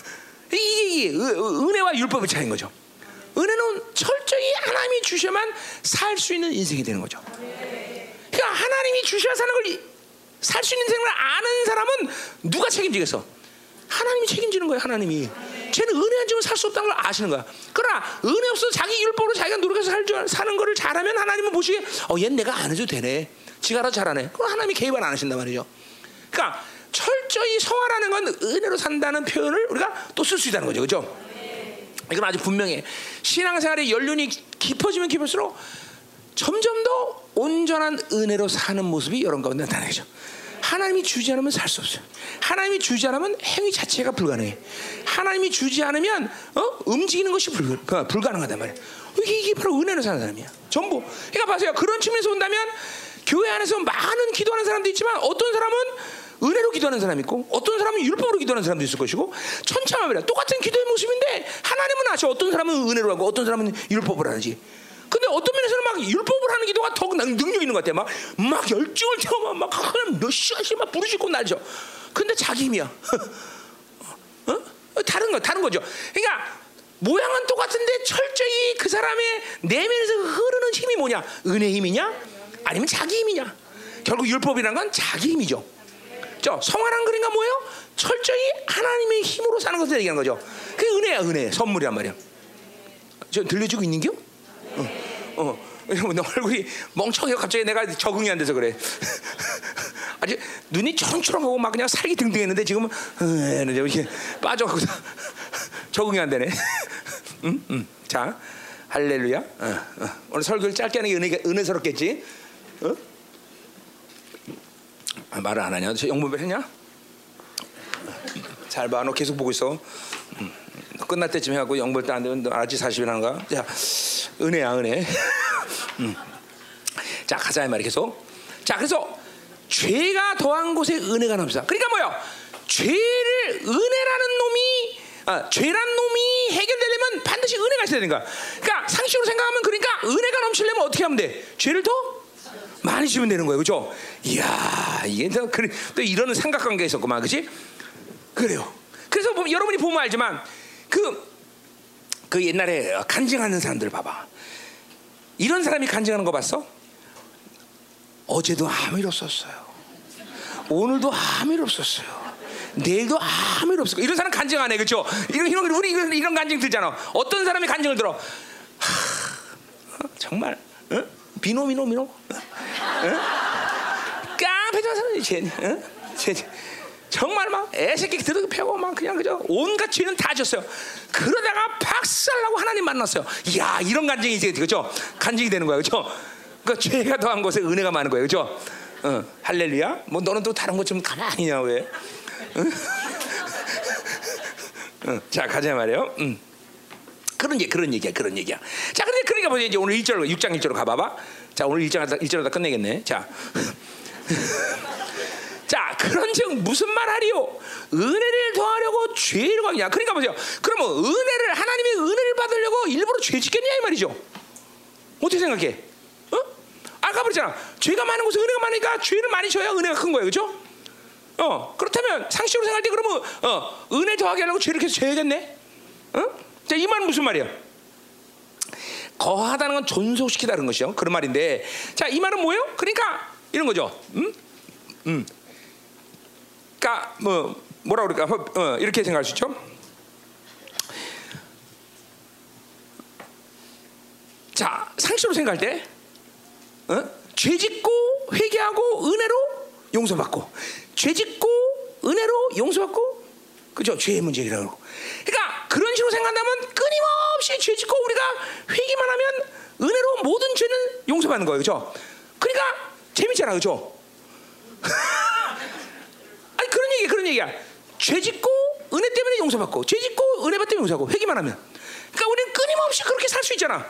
(laughs) 이게, 이게 은혜와 율법의 차이인 거죠 은혜는 철저히 하나님이 주셔만 살 수 있는 인생이 되는 거죠. 그러니까 하나님이 주셔야 사는 걸 살 수 있는 생을 아는 사람은 누가 책임지겠어? 하나님이 책임지는 거예요. 하나님이. 쟤는 은혜 안 주면 살 수 없다는 걸 아시는 거야. 그러나 은혜 없어 자기 율법으로 자기가 노력해서 살, 줄- 사는 거를 잘하면 하나님은 보시기에 어, 얘는 내가 안 해도 되네. 지가 알아서 잘하네. 그럼 하나님이 개입을 안 하신단 말이죠. 그러니까 철저히 성화라는 건 은혜로 산다는 표현을 우리가 또 쓸 수 있다는 거죠. 그죠? 이건 아주 분명해. 신앙생활의 연륜이 깊어지면 깊을수록 점점 더 온전한 은혜로 사는 모습이 여러분 가운데 나타나죠. 하나님이 주지 않으면 살 수 없어요. 하나님이 주지 않으면 행위 자체가 불가능해. 하나님이 주지 않으면 어? 움직이는 것이 불, 그, 불가능하단 말이야. 이게, 이게 바로 은혜로 사는 사람이야. 전부. 그러니까 보세요. 그런 측면에서 본다면 교회 안에서 많은 기도하는 사람도 있지만 어떤 사람은 은혜로 기도하는 사람이 있고 어떤 사람은 율법으로 기도하는 사람도 있을 것이고 천차만별이야. 똑같은 기도의 모습인데 하나님은 아셔 어떤 사람은 은혜로 하고 어떤 사람은 율법을 하는지. 근데 어떤 면에서는 막 율법을 하는 기도가 더 능력 있는 것 같아. 막, 막 열정을 태우면 막 몇 시간씩 막 부르짖고 날죠. 근데 자기 힘이야. (laughs) 어? 다른 거, 다른 거죠. 그러니까 모양은 똑같은데 철저히 그 사람의 내면에서 흐르는 힘이 뭐냐? 은혜 힘이냐? 아니면 자기 힘이냐? 결국 율법이란 건 자기 힘이죠. 저 성화란 그러니까 뭐예요? 철저히 하나님의 힘으로 사는 것을 얘기하는 거죠. 그게 은혜야, 은혜, 선물이란 말이야. 저 들려주고 있는겨? 어, 어. 너 얼굴이 멍청해 갑자기 내가 적응이 안 돼서 그래. (laughs) 아주 눈이 초롱초롱하고 막 그냥 살기 등등했는데 지금은 어, 이렇게 빠져가고 (laughs) 적응이 안 되네. 응, (laughs) 응. 자, 할렐루야. 어, 어. 오늘 설교를 짧게 하는 게 은혜, 은혜스럽겠지. 어? 아, 말을 안 하냐? 저 영문별 했냐? 잘 봐, 너 계속 보고 있어. 음. 끝날 때쯤 해갖고 영벌 때안 되면 너 알았지 40일 하는 거야. 자, 은혜야 은혜. (laughs) 음. 자 가자 이 말이 계속. 자 그래서 죄가 더한 곳에 은혜가 넘치다. 그러니까 뭐야? 죄를 은혜라는 놈이 아, 죄란 놈이 해결되려면 반드시 은혜가 있어야 거야. 그러니까 상식으로 생각하면 그러니까 은혜가 넘치려면 어떻게 하면 돼? 죄를 더 많이 지면 되는 거예요, 그렇죠? 이야, 이게 또, 그래, 또 이런 삼각관계 있었구만, 그렇지? 그래요. 그래서 뭐, 여러분이 보면 알지만 그, 그 옛날에 간증하는 사람들 봐봐. 이런 사람이 간증하는 거 봤어? 어제도 아무 일 없었어요. 오늘도 아무 일 없었어요. 내일도 아무 일 없을 거. 이런 사람 간증 안 해, 그렇죠? 이런 이런 우리 이런, 이런 간증 들잖아. 어떤 사람이 간증을 들어? 하, 정말 어? 비노 비노 비노. 어? 깡패전 사람이 쟤, 어? 쟤, 정말 막 애새끼 들어 패고 막 그냥 그저 온갖 죄는 다 졌어요. 그러다가 박살나고 하나님 만났어요. 이야 이런 간증이 이제 그죠? 간증이 되는 거야, 그죠? 그 죄가 더한 곳에 은혜가 많은 거예요, 그죠? 어, 할렐루야. 뭐 너는 또 다른 것 좀 가만히냐 왜? 응? 응, (laughs) 자 가자 말이에요. 음. 그런 얘기, 그런 얘기야, 그런 얘기야. 자, 근데 그러니까 보자 이제 오늘 1절, 6장 1절로 가봐봐. 자, 오늘 1장 1절로 다 끝내겠네. 자, (laughs) 자, 그런즉 무슨 말하리요? 은혜를 더하려고 죄를 하냐? 그러니까 보세요. 그러면 은혜를 하나님의 은혜를 받으려고 일부러 죄 짓겠냐 이 말이죠. 어떻게 생각해? 어? 아까 그랬잖아. 죄가 많은 곳에 은혜가 많으니까 죄를 많이 져야 은혜가 큰 거예요, 그렇죠? 어 그렇다면 상식으로 생각할 때 그러면 어 은혜 더하게 하려고 죄를 계속 져야겠네. 어? 자이 말은 무슨 말이야? 거하다는 건 존속시키다는 것이요. 그런 말인데 자 이 말은 뭐예요? 그러니까 이런 거죠. 음? 음. 그러니까 뭐 뭐라 그럴까? 어, 이렇게 생각할 수 있죠. 자 상식으로 생각할 때 어? 죄 짓고 회개하고 은혜로 용서받고 죄 짓고 은혜로 용서받고 그죠 죄의 문제라고 그러니까 그런 식으로 생각한다면 끊임없이 죄 짓고 우리가 회개만 하면 은혜로 모든 죄는 용서받는 거예요 그죠 그러니까 재밌잖아 그죠 (laughs) 아니 그런 얘기 그런 얘기야 죄 짓고 은혜 때문에 용서받고 죄 짓고 은혜 받고 용서하고 회개만 하면 그러니까 우리는 끊임없이 그렇게 살 수 있잖아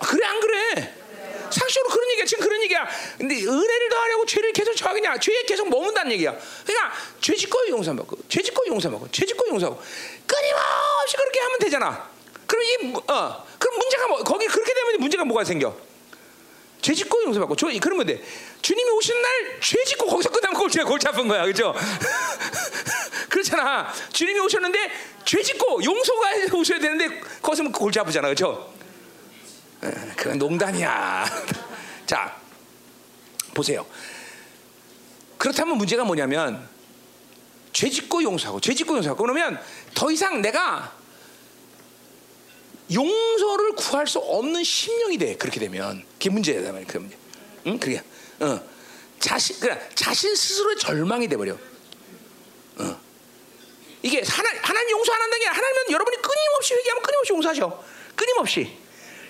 그래 안 그래 상식으로 그런 얘기야. 지금 그런 얘기야. 근데 은혜를 더하려고 죄를 계속 저하겠냐? 죄에 계속 머문다는 얘기야. 그러니까 죄 짓고 용서받고, 죄 짓고 용서받고, 죄 짓고 용서하고 끊임없이 그렇게 하면 되잖아. 그럼 이 어, 그럼 문제가 뭐 거기 그렇게 되면 문제가 뭐가 생겨? 죄 짓고 용서받고, 저 그러면 돼. 주님이 오시는 날죄 짓고 거기서 끝나면 골치 골치 아픈 거야, 그렇죠? (laughs) 그렇잖아. 주님이 오셨는데 죄 짓고 용서가 오셔야 되는데 거기서 골치 아프잖아, 그렇죠? 그건 농담이야. (laughs) 자, 보세요. 그렇다면 문제가 뭐냐면 죄 짓고 용서하고 죄 짓고 용서하고 그러면 더 이상 내가 용서를 구할 수 없는 심령이 돼. 그렇게 되면 그게 문제다 말이야. 그 문제. 응? 그게 어. 자신 그냥 자신 스스로의 절망이 돼 버려. 어. 이게 하나 하나님 용서 안 한다는 게 하나님은 여러분이 끊임없이 회개하면 끊임없이 용서하셔. 끊임없이.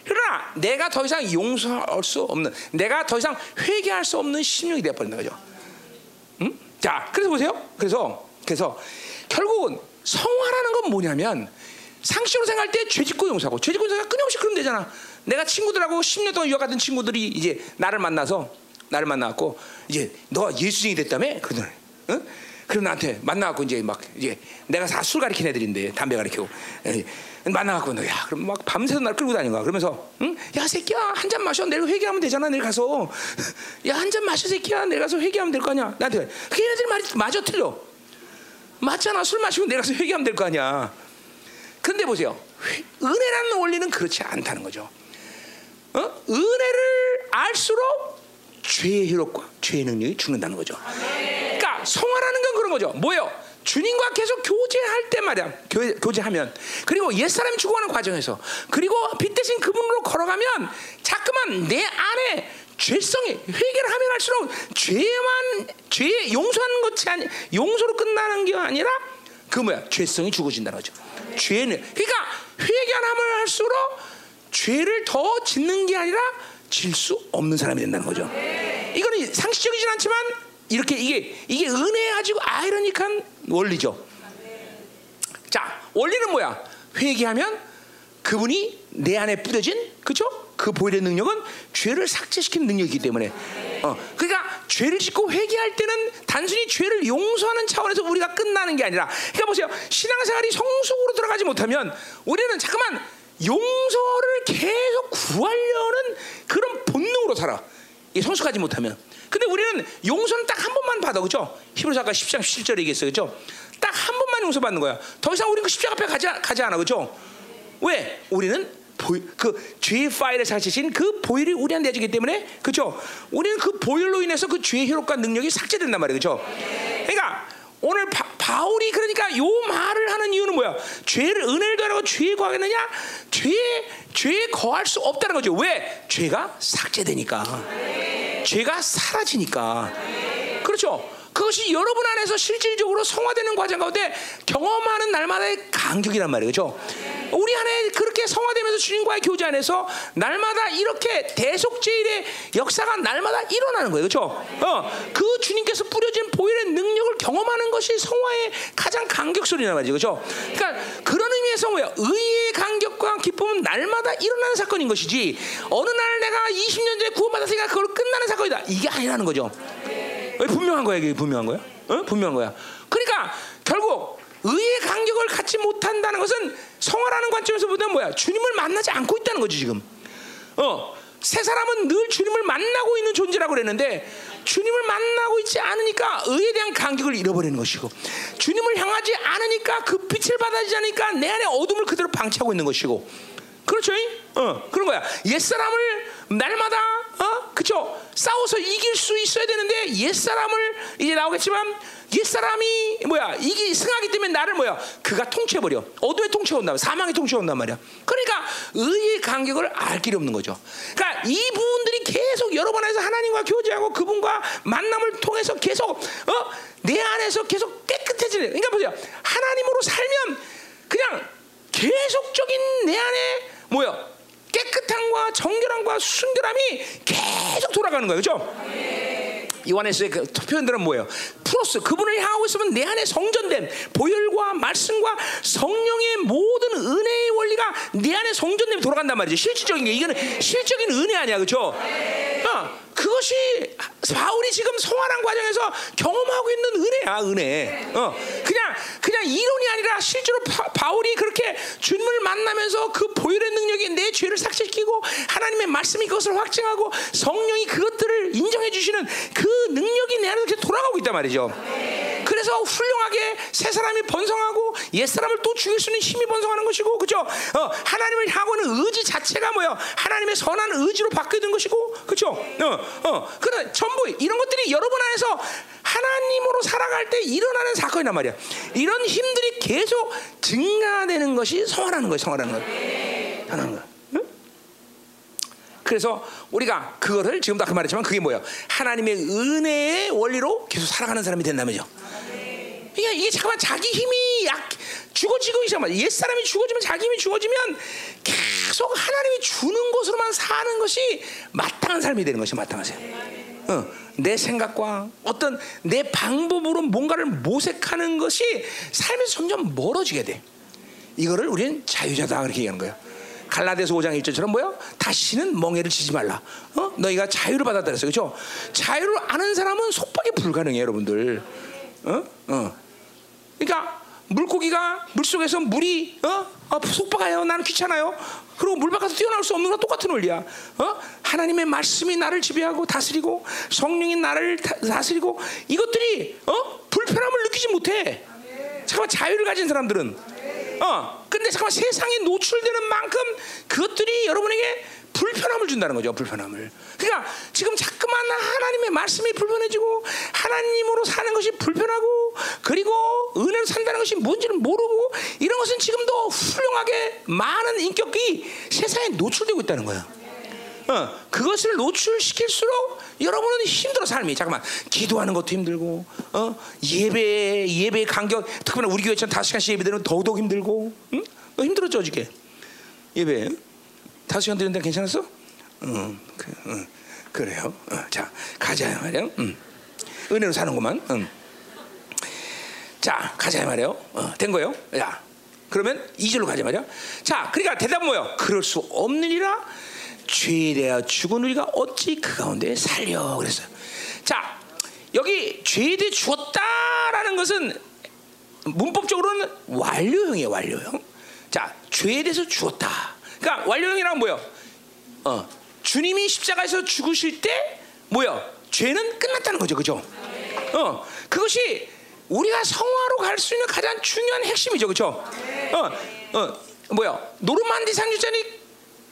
그러나 내가 더 이상 용서할 수 없는, 내가 더 이상 회개할 수 없는 심령이 되어버린다 거죠. 음? 자, 그래서 보세요. 그래서 그래서 결국은 성화라는 건 뭐냐면 상식으로 생각할 때 죄짓고 용서하고 죄짓고 용서가 끊임없이 그러면 되잖아. 내가 친구들하고 10년 동안 유학 갔던 친구들이 이제 나를 만나서 나를 만나갖고 이제 너 예수쟁이 됐다며? 그러더니 응? 그럼 나한테 만나갖고 이제 막 이제 내가 다술 가리킨 애들인데 담배 가리키고. 만나갖고 야 그럼 막 밤새서 날 끌고 다니는 거야. 그러면서 응? 야 새끼야 한 잔 마셔. 내일 회개하면 되잖아 내일 가서. (laughs) 야 한 잔 마셔 새끼야. 내일 가서 회개하면 될 거 아니야. 나한테 걔네들 말이 마저 틀려? 맞잖아. 술 마시고 내일 가서 회개하면 될 거 아니야 근데 보세요. 은혜라는 원리는 그렇지 않다는 거죠. 어? 은혜를 알수록 죄의 희록과 죄의 능력이 죽는다는 거죠. 그러니까 성화라는 건 그런 거죠. 뭐예요? 주님과 계속 교제할 때 말이야. 교, 제하면. 그리고 옛사람이 죽어가는 과정에서. 그리고 빛 대신 그분으로 걸어가면 자꾸만 내 안에 죄성이 회개를 하면 할수록 죄만 죄 용서하는 것이 아니 용서로 끝나는 게 아니라 그 뭐야? 죄성이 죽어진다는 거죠 죄는 그러니까 회개하면 할수록 죄를 더 짓는 게 아니라 질 수 없는 사람이 된다는 거죠 이거는 상식적이진 않지만 이렇게 이게 이게 은혜 가지고 아이러니한 원리죠. 원리는 뭐야? 회개하면 그분이 내 안에 뿌려진 그죠? 그 보혈의 능력은 죄를 삭제시키는 능력이기 때문에 어, 그러니까 죄를 짓고 회개할 때는 단순히 죄를 용서하는 차원에서 우리가 끝나는 게 아니라 그러니까 보세요 신앙생활이 성숙으로 들어가지 못하면 우리는 잠깐만 용서를 계속 구하려는 그런 본능으로 살아 이 성숙하지 못하면 근데 우리는 용서는 딱 한 번만 받아 그죠? 히브리서가 10장 17절에 얘기했어요 그죠? 딱 한 번만 용서받는 거야 더 이상 우리는 그 십자가 앞에 가지, 가지 않아 그죠? 왜? 우리는 그 죄의 파일을 사시신 그 보혈이 우리한테 내주기 때문에 그렇죠? 우리는 그 보혈로 인해서 그 죄의 효력과 능력이 삭제된단 말이에요, 그렇죠? 그러니까 오늘 바, 울이 그러니까 요 말을 하는 이유는 뭐야? 죄를 은혜를 더하고 죄에 거하겠느냐? 죄에 죄에 거할 수 없다는 거죠. 왜? 죄가 삭제되니까. 죄가 사라지니까. 그렇죠? 그것이 여러분 안에서 실질적으로 성화되는 과정 가운데 경험하는 날마다의 간격이란 말이에요. 그렇죠? 우리 안에 그렇게 성화되면서 주님과의 교제 안에서 날마다 이렇게 대속제일의 역사가 날마다 일어나는 거예요. 그렇죠? 어, 그 주님께서 뿌려진 보혈의 능력을 경험하는 것이 성화의 가장 간격소리란 말이죠. 그렇죠? 그러니까 그런 의미에서 뭐야? 의의 간격과 기쁨은 날마다 일어나는 사건인 것이지 어느 날 내가 20년 전에 구원받았으니까 그걸 끝나는 사건이다. 이게 아니라는 거죠. 왜 분명한 거야? 이게 분명한 거야? 어? 분명한 거야. 그러니까 결국 의의 간격을 갖지 못한다는 것은 성화라는 관점에서 보면 뭐야? 주님을 만나지 않고 있다는 거지 지금. 어, 새 사람은 늘 주님을 만나고 있는 존재라고 그랬는데 주님을 만나고 있지 않으니까 의에 대한 간격을 잃어버리는 것이고 주님을 향하지 않으니까 그 빛을 받아지 않으니까 내 안에 어둠을 그대로 방치하고 있는 것이고 그렇죠? 어, 그런 거야. 옛사람을 날마다 어? 그쵸? 싸워서 이길 수 있어야 되는데 옛사람을 이제 나오겠지만 옛사람이 뭐야? 이게 승하기 때문에 나를 뭐야? 그가 통치해 버려. 어둠에 통치해 온다 사망에 통치해 온단 말이야. 그러니까 의의 간격을 알 길이 없는 거죠. 그러니까 이 부분들이 계속 여러 번 해서 하나님과 교제하고 그분과 만남을 통해서 계속 어? 내 안에서 계속 깨끗해지는 그러니까 보세요. 하나님으로 살면 그냥 계속적인 내 안에 뭐야 깨끗함과 정결함과 순결함이 계속 돌아가는 거예요 그렇죠? 요한에서의 그 표현들은 뭐예요? 플러스 그분을 향하고 있으면 내 안에 성전된 보혈과 말씀과 성령의 모든 은혜의 원리가 내 안에 성전됨이 돌아간단 말이죠. 실질적인 게 이거는 실적인 은혜 아니야, 그렇죠? 어, 그것이 바울이 지금 성화란 과정에서 경험하고 있는 은혜야, 은혜. 어, 그냥 그냥 이론이 아니라 실제로 바, 울이 그렇게 주님을 만나면서 그 보혈의 능력이 내 죄를 삭제시키고 하나님의 말씀이 그것을 확증하고 성령이 그것들을 인정해 주시는 그 능력이 내 안에서 돌아가고 있단 말이죠. 그래서 훌륭하게 새 사람이 번성하고 옛 사람을 또 죽일 수 있는 힘이 번성하는 것이고, 그죠? 어, 하나님을 향하는 의지 자체가 뭐요? 하나님의 선한 의지로 바뀌는 것이고, 그죠? 어, 어, 그래 전부 이런 것들이 여러분 안에서 하나님으로 살아갈 때 일어나는 사건이란 말이야. 이런 힘들이 계속 증가되는 것이 성화라는 거예요. 성화라는 거. 하나는 거. 그래서 우리가 그거를 지금도 아까 말했지만 그게 뭐예요? 하나님의 은혜의 원리로 계속 살아가는 사람이 된다면요. 그러니까 이게 잠깐만 자기 힘이 약 죽어지고 있어 옛 사람이 죽어지면 자기 힘이 죽어지면 계속 하나님이 주는 것으로만 사는 것이 마땅한 삶이 되는 것이 마땅하세요. 어, 내 생각과 어떤 내 방법으로 뭔가를 모색하는 것이 삶에서 점점 멀어지게 돼. 이거를 우리는 자유자다 그렇게 얘기하는 거예요. 갈라디아서 5장 1절처럼 뭐요? 다시는 멍해를 치지 말라. 어? 너희가 자유를 받았다 그랬어요. 그렇죠? 자유를 아는 사람은 속박이 불가능해요, 여러분들. 어? 어. 그러니까 물고기가 물속에서 물이 어? 어 속박해요. 나는 귀찮아요. 그리고 물 밖에서 뛰어나올 수 없는 거 똑같은 원리야. 어? 하나님의 말씀이 나를 지배하고 다스리고 성령이 나를 다, 스리고 이것들이 어? 불편함을 느끼지 못해. 잠깐만 자유를 가진 사람들은 어. 근데 잠깐만 세상에 노출되는 만큼 그것들이 여러분에게 불편함을 준다는 거죠. 불편함을. 그러니까 지금 자꾸만 하나님의 말씀이 불편해지고 하나님으로 사는 것이 불편하고 그리고 은혜로 산다는 것이 뭔지를 모르고 이런 것은 지금도 훌륭하게 많은 인격이 세상에 노출되고 있다는 거야. 어, 그것을 노출시킬수록 여러분은 힘들어 삶이 잠깐만 기도하는 것도 힘들고 어? 예배 예배 간격 특히나 우리 교회처럼 다섯 시간씩 예배되는 더더욱 힘들고 응? 너 힘들었죠 어저께 예배 다섯 시간 드는데 괜찮았어? 응, 그, 응. 그래요. 어, 자 가자 말이야. 응. 은혜로 사는구만. 응. 자 가자 말이요. 어, 된 거요. 야 그러면 2절로 가자 말이야. 자, 그러니까 대답은 뭐예요? 그럴 수 없느니라 죄에 대하여 죽은 우리가 어찌 그 가운데 살려 그랬어요. 자, 여기 죄에 대해 죽었다라는 것은 문법적으로는 완료형이에요, 완료형. 자, 죄에 대해서 죽었다. 그러니까 완료형이란 뭐예요? 어, 주님이 십자가에서 죽으실 때 뭐야? 죄는 끝났다는 거죠, 그죠? 어, 그것이 우리가 성화로 갈 수 있는 가장 중요한 핵심이죠, 그죠? 어, 어, 뭐야? 노르만디 상주전이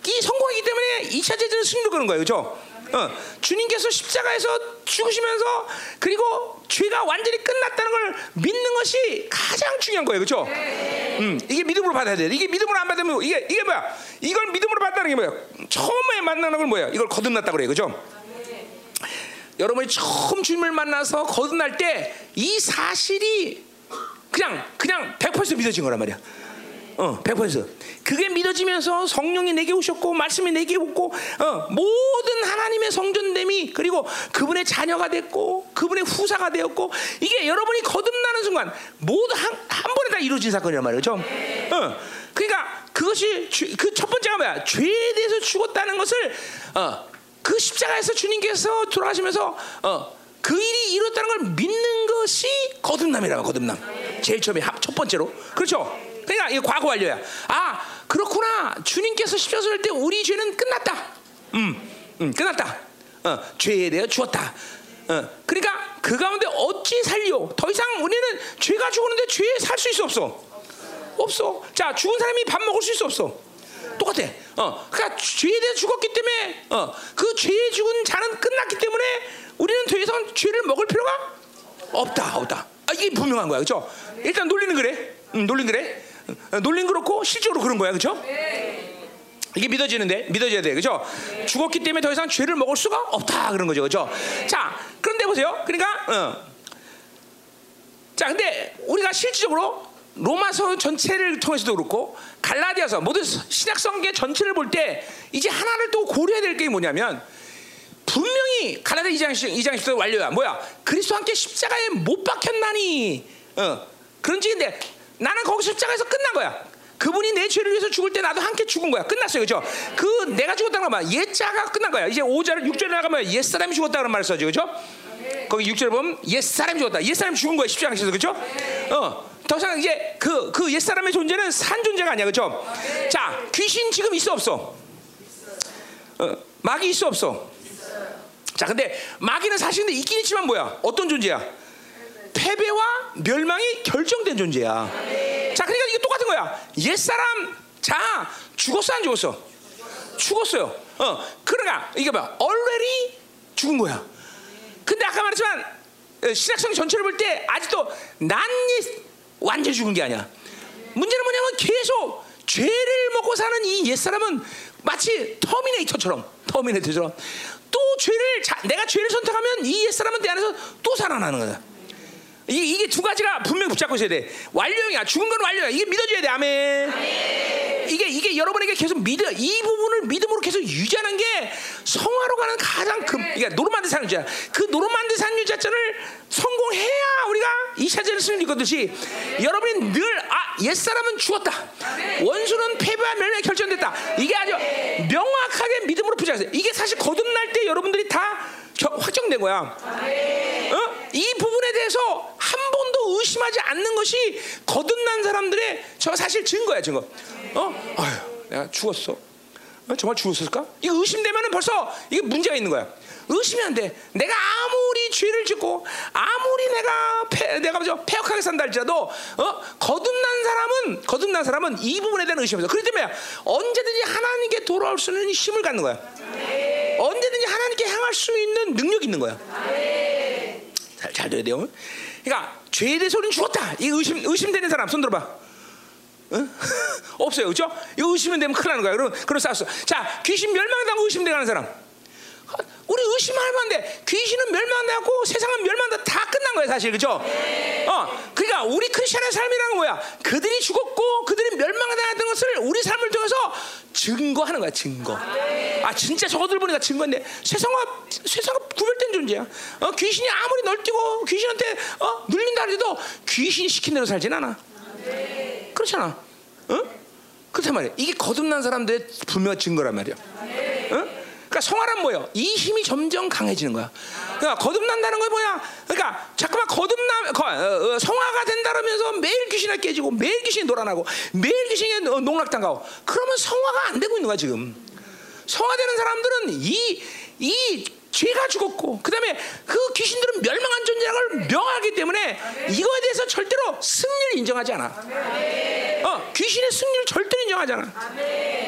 이 성공이기 때문에 2차 제전을 승리로 거는 거예요, 그죠? 어, 주님께서 십자가에서 죽으시면서 그리고 죄가 완전히 끝났다는 걸 믿는 것이 가장 중요한 거예요, 그렇죠? 음, 이게 믿음으로 받아야 돼. 이게 믿음으로 안 받으면 이게 이게 뭐야? 이걸 믿음으로 받다는 게 뭐야? 처음에 만나는 건 뭐야? 이걸 거듭났다 그래요, 그렇죠? 여러분이 처음 주님을 만나서 거듭날 때 이 사실이 그냥 그냥 100% 믿어진 거란 말이야. 어, 100%. 그게 믿어지면서 성령이 내게 오셨고 말씀이 내게 오고 어, 모든 하나님의 성전됨이 그리고 그분의 자녀가 됐고 그분의 후사가 되었고 이게 여러분이 거듭나는 순간 모두 한, 한 번에 다 이루어진 사건이란 말이죠. 어, 그러니까 그것이 그 첫 번째가 뭐야? 죄에 대해서 죽었다는 것을 어, 그 십자가에서 주님께서 돌아가시면서 어, 그 일이 이뤘다는 걸 믿는 것이 거듭남이라고 거듭남. 제일 처음에 첫 번째로 그렇죠. 그러니까 이게 과거 완료야. 아 그렇구나. 주님께서 십자가 할때 우리 죄는 끝났다. 음, 음 끝났다. 어, 죄에 대해 죽었다. 어, 그러니까 그 가운데 어찌 살려? 더 이상 우리는 죄가 죽었는데 죄에 살 수 있어 없어? 없어. 자 죽은 사람이 밥 먹을 수 있어 없어? 똑같아. 어, 그러니까 죄에 대해 죽었기 때문에 어, 그 죄에 죽은 자는 끝났기 때문에 우리는 더 이상 죄를 먹을 필요가 없다, 없다. 아, 이게 분명한 거야, 그렇죠? 일단 놀리는 그래, 음, 놀린 그래. 어, 놀린 그렇고 실제로 그런 거야, 그렇죠? 이게 믿어지는데 믿어져야 돼, 그렇죠? 죽었기 때문에 더 이상 죄를 먹을 수가 없다 그런 거죠, 그렇죠? 자, 그런데 보세요, 그러니까, 어. 자, 근데 우리가 실질적으로 로마서 전체를 통해서도 그렇고 갈라디아서 모든 신약 성경 전체를 볼 때 이제 하나를 또 고려해야 될 게 뭐냐면 분명히 갈라디아 2장 2장 10절 완료야. 뭐야? 그리스도 함께 십자가에 못 박혔나니. 어. 그런 지인데 나는 거기 십자가에서 끝난 거야. 그분이 내 죄를 위해서 죽을 때 나도 함께 죽은 거야. 끝났어요. 그죠? 그 내가 죽었다는 거 봐. 옛자가 끝난 거야. 이제 5절 6절에 나가면 옛사람이 죽었다는 말을 써죠. 그죠? 거기 6절에 보면 옛사람이 죽었다. 옛사람이 죽은 거야. 십자가에서. 그죠? 어. 더 이상 이제 그, 그 옛사람의 존재는 산 존재가 아니야. 그죠? 자, 귀신 지금 있어 없어? 어, 마귀 있어 없어? 자, 근데 마귀는 사실 있긴 있지만 뭐야? 어떤 존재야? 패배와 멸망이 결정된 존재야. 자, 그러니까 이게 똑같은 거야. 옛 사람, 자, 죽었어, 안 죽었어? 죽었어요. 어, 그러니까, 이게 봐. already 죽은 거야. 근데 아까 말했지만, 어, 신약성 전체를 볼 때 아직도 난 완전히 죽은 게 아니야. 문제는 뭐냐면 계속 죄를 먹고 사는 이 옛사람은 마치 터미네이터처럼 터미네이터처럼 또 죄를 자, 내가 죄를 선택하면 이 옛사람은 내 안에서 또 살아나는 거야. 이, 이게 두 가지가 분명히 붙잡고 있어야 돼. 완료형이야. 죽은 건 완료야. 이게 믿어줘야 돼. 아멘. 아멘. 이게 이게 여러분에게 계속 믿어 이 부분을 믿음으로 계속 유지하는 게 성화로 가는 가장 큰 이게 노르만디 산유자. 그 노르만디 산유자전을 성공해야 우리가 이 차전을 승리 거듯이 여러분이 늘아 옛사람은 죽었다. 원수는 패배와 멸망에 결정됐다. 이게 아주 명확하게 믿음으로 부자하세요. 이게 사실 거듭날 때 여러분들이 다 확정된 거야. 어? 이 부분에 대해서 한 번도 의심하지 않는 것이 거듭난 사람들의 저 사실 증거야 증거. 어? 아유, 내가 죽었어. 어? 정말 죽었을까? 이거 의심되면은 벌써 이게 문제가 있는 거야. 의심이 안 돼. 내가 아무리 죄를 짓고 아무리 내가 폐, 내가 저 폐역하게 산다 할지라도 어? 거듭난 사람은 거듭난 사람은 이 부분에 대한 의심이 없어. 그렇기 때문에 언제든지 하나님께 돌아올 수 있는 힘을 갖는 거야. 언제든지 하나님께 향할 수 있는 능력이 있는 거야. 잘, 잘 들어야 돼요. 그러니까 죄에 대해서 우리는 죽었다. 이 의심 의심되는 사람 손 들어봐. 응? (laughs) 없어요, 그렇죠? 의심이 되면 큰일 나는 거야. 그럼 그럼 싸웠어. 자, 귀신 멸망당하고 의심되는 사람. 우리 의심할 만데 귀신은 멸망하고 세상은 멸망다 다 끝난 거야 사실 그죠? 어, 그러니까 우리 크리스천의 삶이라는 뭐야? 그들이 죽었고 그들이 멸망당했던 것을 우리 삶을 통해서 증거하는 거야 증거. 아 진짜 저거들 보니까 증거인데 세상과 세상과 구별된 존재야. 어, 귀신이 아무리 널뛰고 귀신한테 어, 눌린다 해도 귀신 시킨 대로 살진 않아. 그렇잖아. 그렇단 말이야. 이게 거듭난 사람들의 분명한 증거란 말이야. 응? 그러니까 성화란 뭐예요? 이 힘이 점점 강해지는 거야. 그러니까 거듭난다는 건 뭐야? 그러니까 잠깐만 거듭나 거, 어, 어, 성화가 된다면서 매일 귀신이 깨지고 매일 귀신이 놀아나고 매일 귀신이 농락당하고 그러면 성화가 안 되고 있는 거야 지금. 성화되는 사람들은 이 이 죄가 죽었고 그다음에 그 귀신들은 멸망한 존재라는 걸 명하기 때문에 이거에 대해서 절대로 승리를 인정하지 않아. 어, 귀신의 승리를 절대로 인정하지 않아.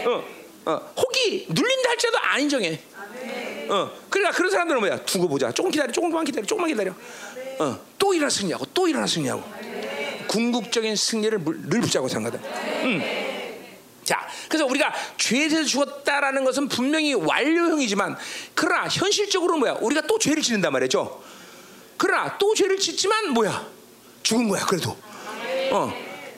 어, 어, 혹이 눌린다 할지라도 안 인정해. 어, 그러니까 그런 사람들은 뭐야? 두고 보자. 조금 기다려, 조금만 기다려, 조금만 기다려. 어, 또 일어나 승리하고, 또 일어나 승리하고. 궁극적인 승리를 늘 붙잡고 사는 거다. 음. 자, 그래서 우리가 죄에서 죽었다라는 것은 분명히 완료형이지만, 그러나 현실적으로 뭐야? 우리가 또 죄를 짓는단 말이죠. 그러나 또 죄를 짓지만 뭐야? 죽은 거야, 그래도. 어,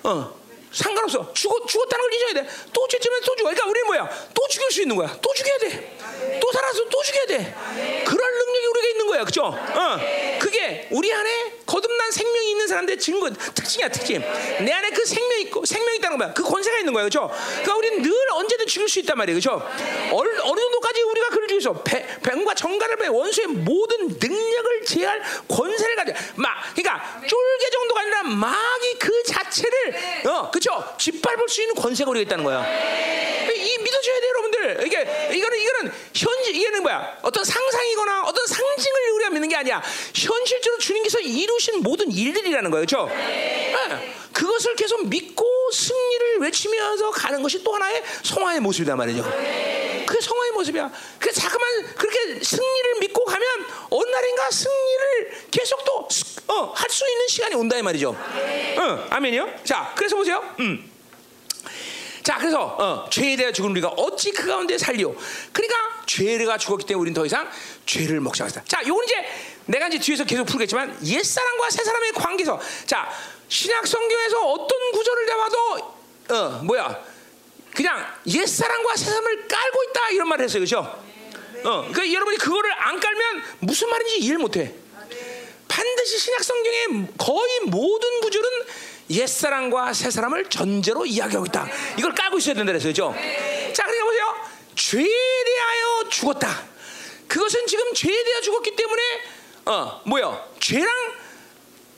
어. 상관없어. 죽었, 죽었다는 걸 인정해야 돼. 또 죄지면 또 죽어. 그러니까 우리는 뭐야? 또 죽일 수 있는 거야. 또 죽여야 돼. 또 살아서 또 죽여야 돼. 그럴 능력이 우리가 있는 거야. 그죠? 어. 그게 우리 안에 거듭난 생명이 있는 사람들의 증거, 특징이야, 특징. 내 안에 그 생명이 있고, 생명이 있다는 거야. 그 권세가 있는 거야. 그죠? 그러니까 우리는 늘 언제든 죽일 수 있단 말이에요. 그죠? 어느, 어느 정도까지 우리가 그를 죽여서 뱀과 정갈을 배 원수의 모든 능력을 제할 권세를 가져. 막, 그러니까 쫄개 정도가 아니라 막이 그 자체를, 어, 그죠? 짓밟을 수 있는 권세가 우리가 있다는 거야. 이 믿어줘야 돼, 여러분들. 이게, 이거는, 이거는 현실, 이게는 뭐야? 어떤 상상이거나 어떤 상징을 우리가 믿는 게 아니야. 현실적으로 주님께서 이루신 모든 일들이라는 거예요. 그죠? 네. 그것을 계속 믿고 승리를 외치면서 가는 것이 또 하나의 성화의 모습이란 말이죠. 그게 성화의 모습이야. 그 자꾸만 그렇게 승리를 믿고 가면 어느 날인가 승리를 계속 또 어, 할 수 있는 시간이 온다 이 말이죠. 어, 아멘이요. 자, 그래서 보세요. 음. 자, 그래서 어, 죄에 대해 죽은 우리가 어찌 그 가운데 살리오? 그러니까 죄가 죽었기 때문에 우리는 더 이상 죄를 먹지 않았다. 자, 요건 이제 내가 이제 뒤에서 계속 풀겠지만 옛 사람과 새 사람의 관계에서 자 신약 성경에서 어떤 구절을 잡아도 어 뭐야 그냥 옛 사람과 새 사람을 깔고 있다 이런 말을 했어요, 그렇죠? 어, 그러니까 여러분이 그거를 안 깔면 무슨 말인지 이해를 못해. 반드시 신약 성경의 거의 모든 구절은 옛사람과 새사람을 전제로 이야기하고 있다. 이걸 까고 있어야 된다 그래서 그죠? 자, 그러니까 보세요. 죄에 대하여 죽었다. 그것은 지금 죄에 대하여 죽었기 때문에 어, 뭐야? 죄랑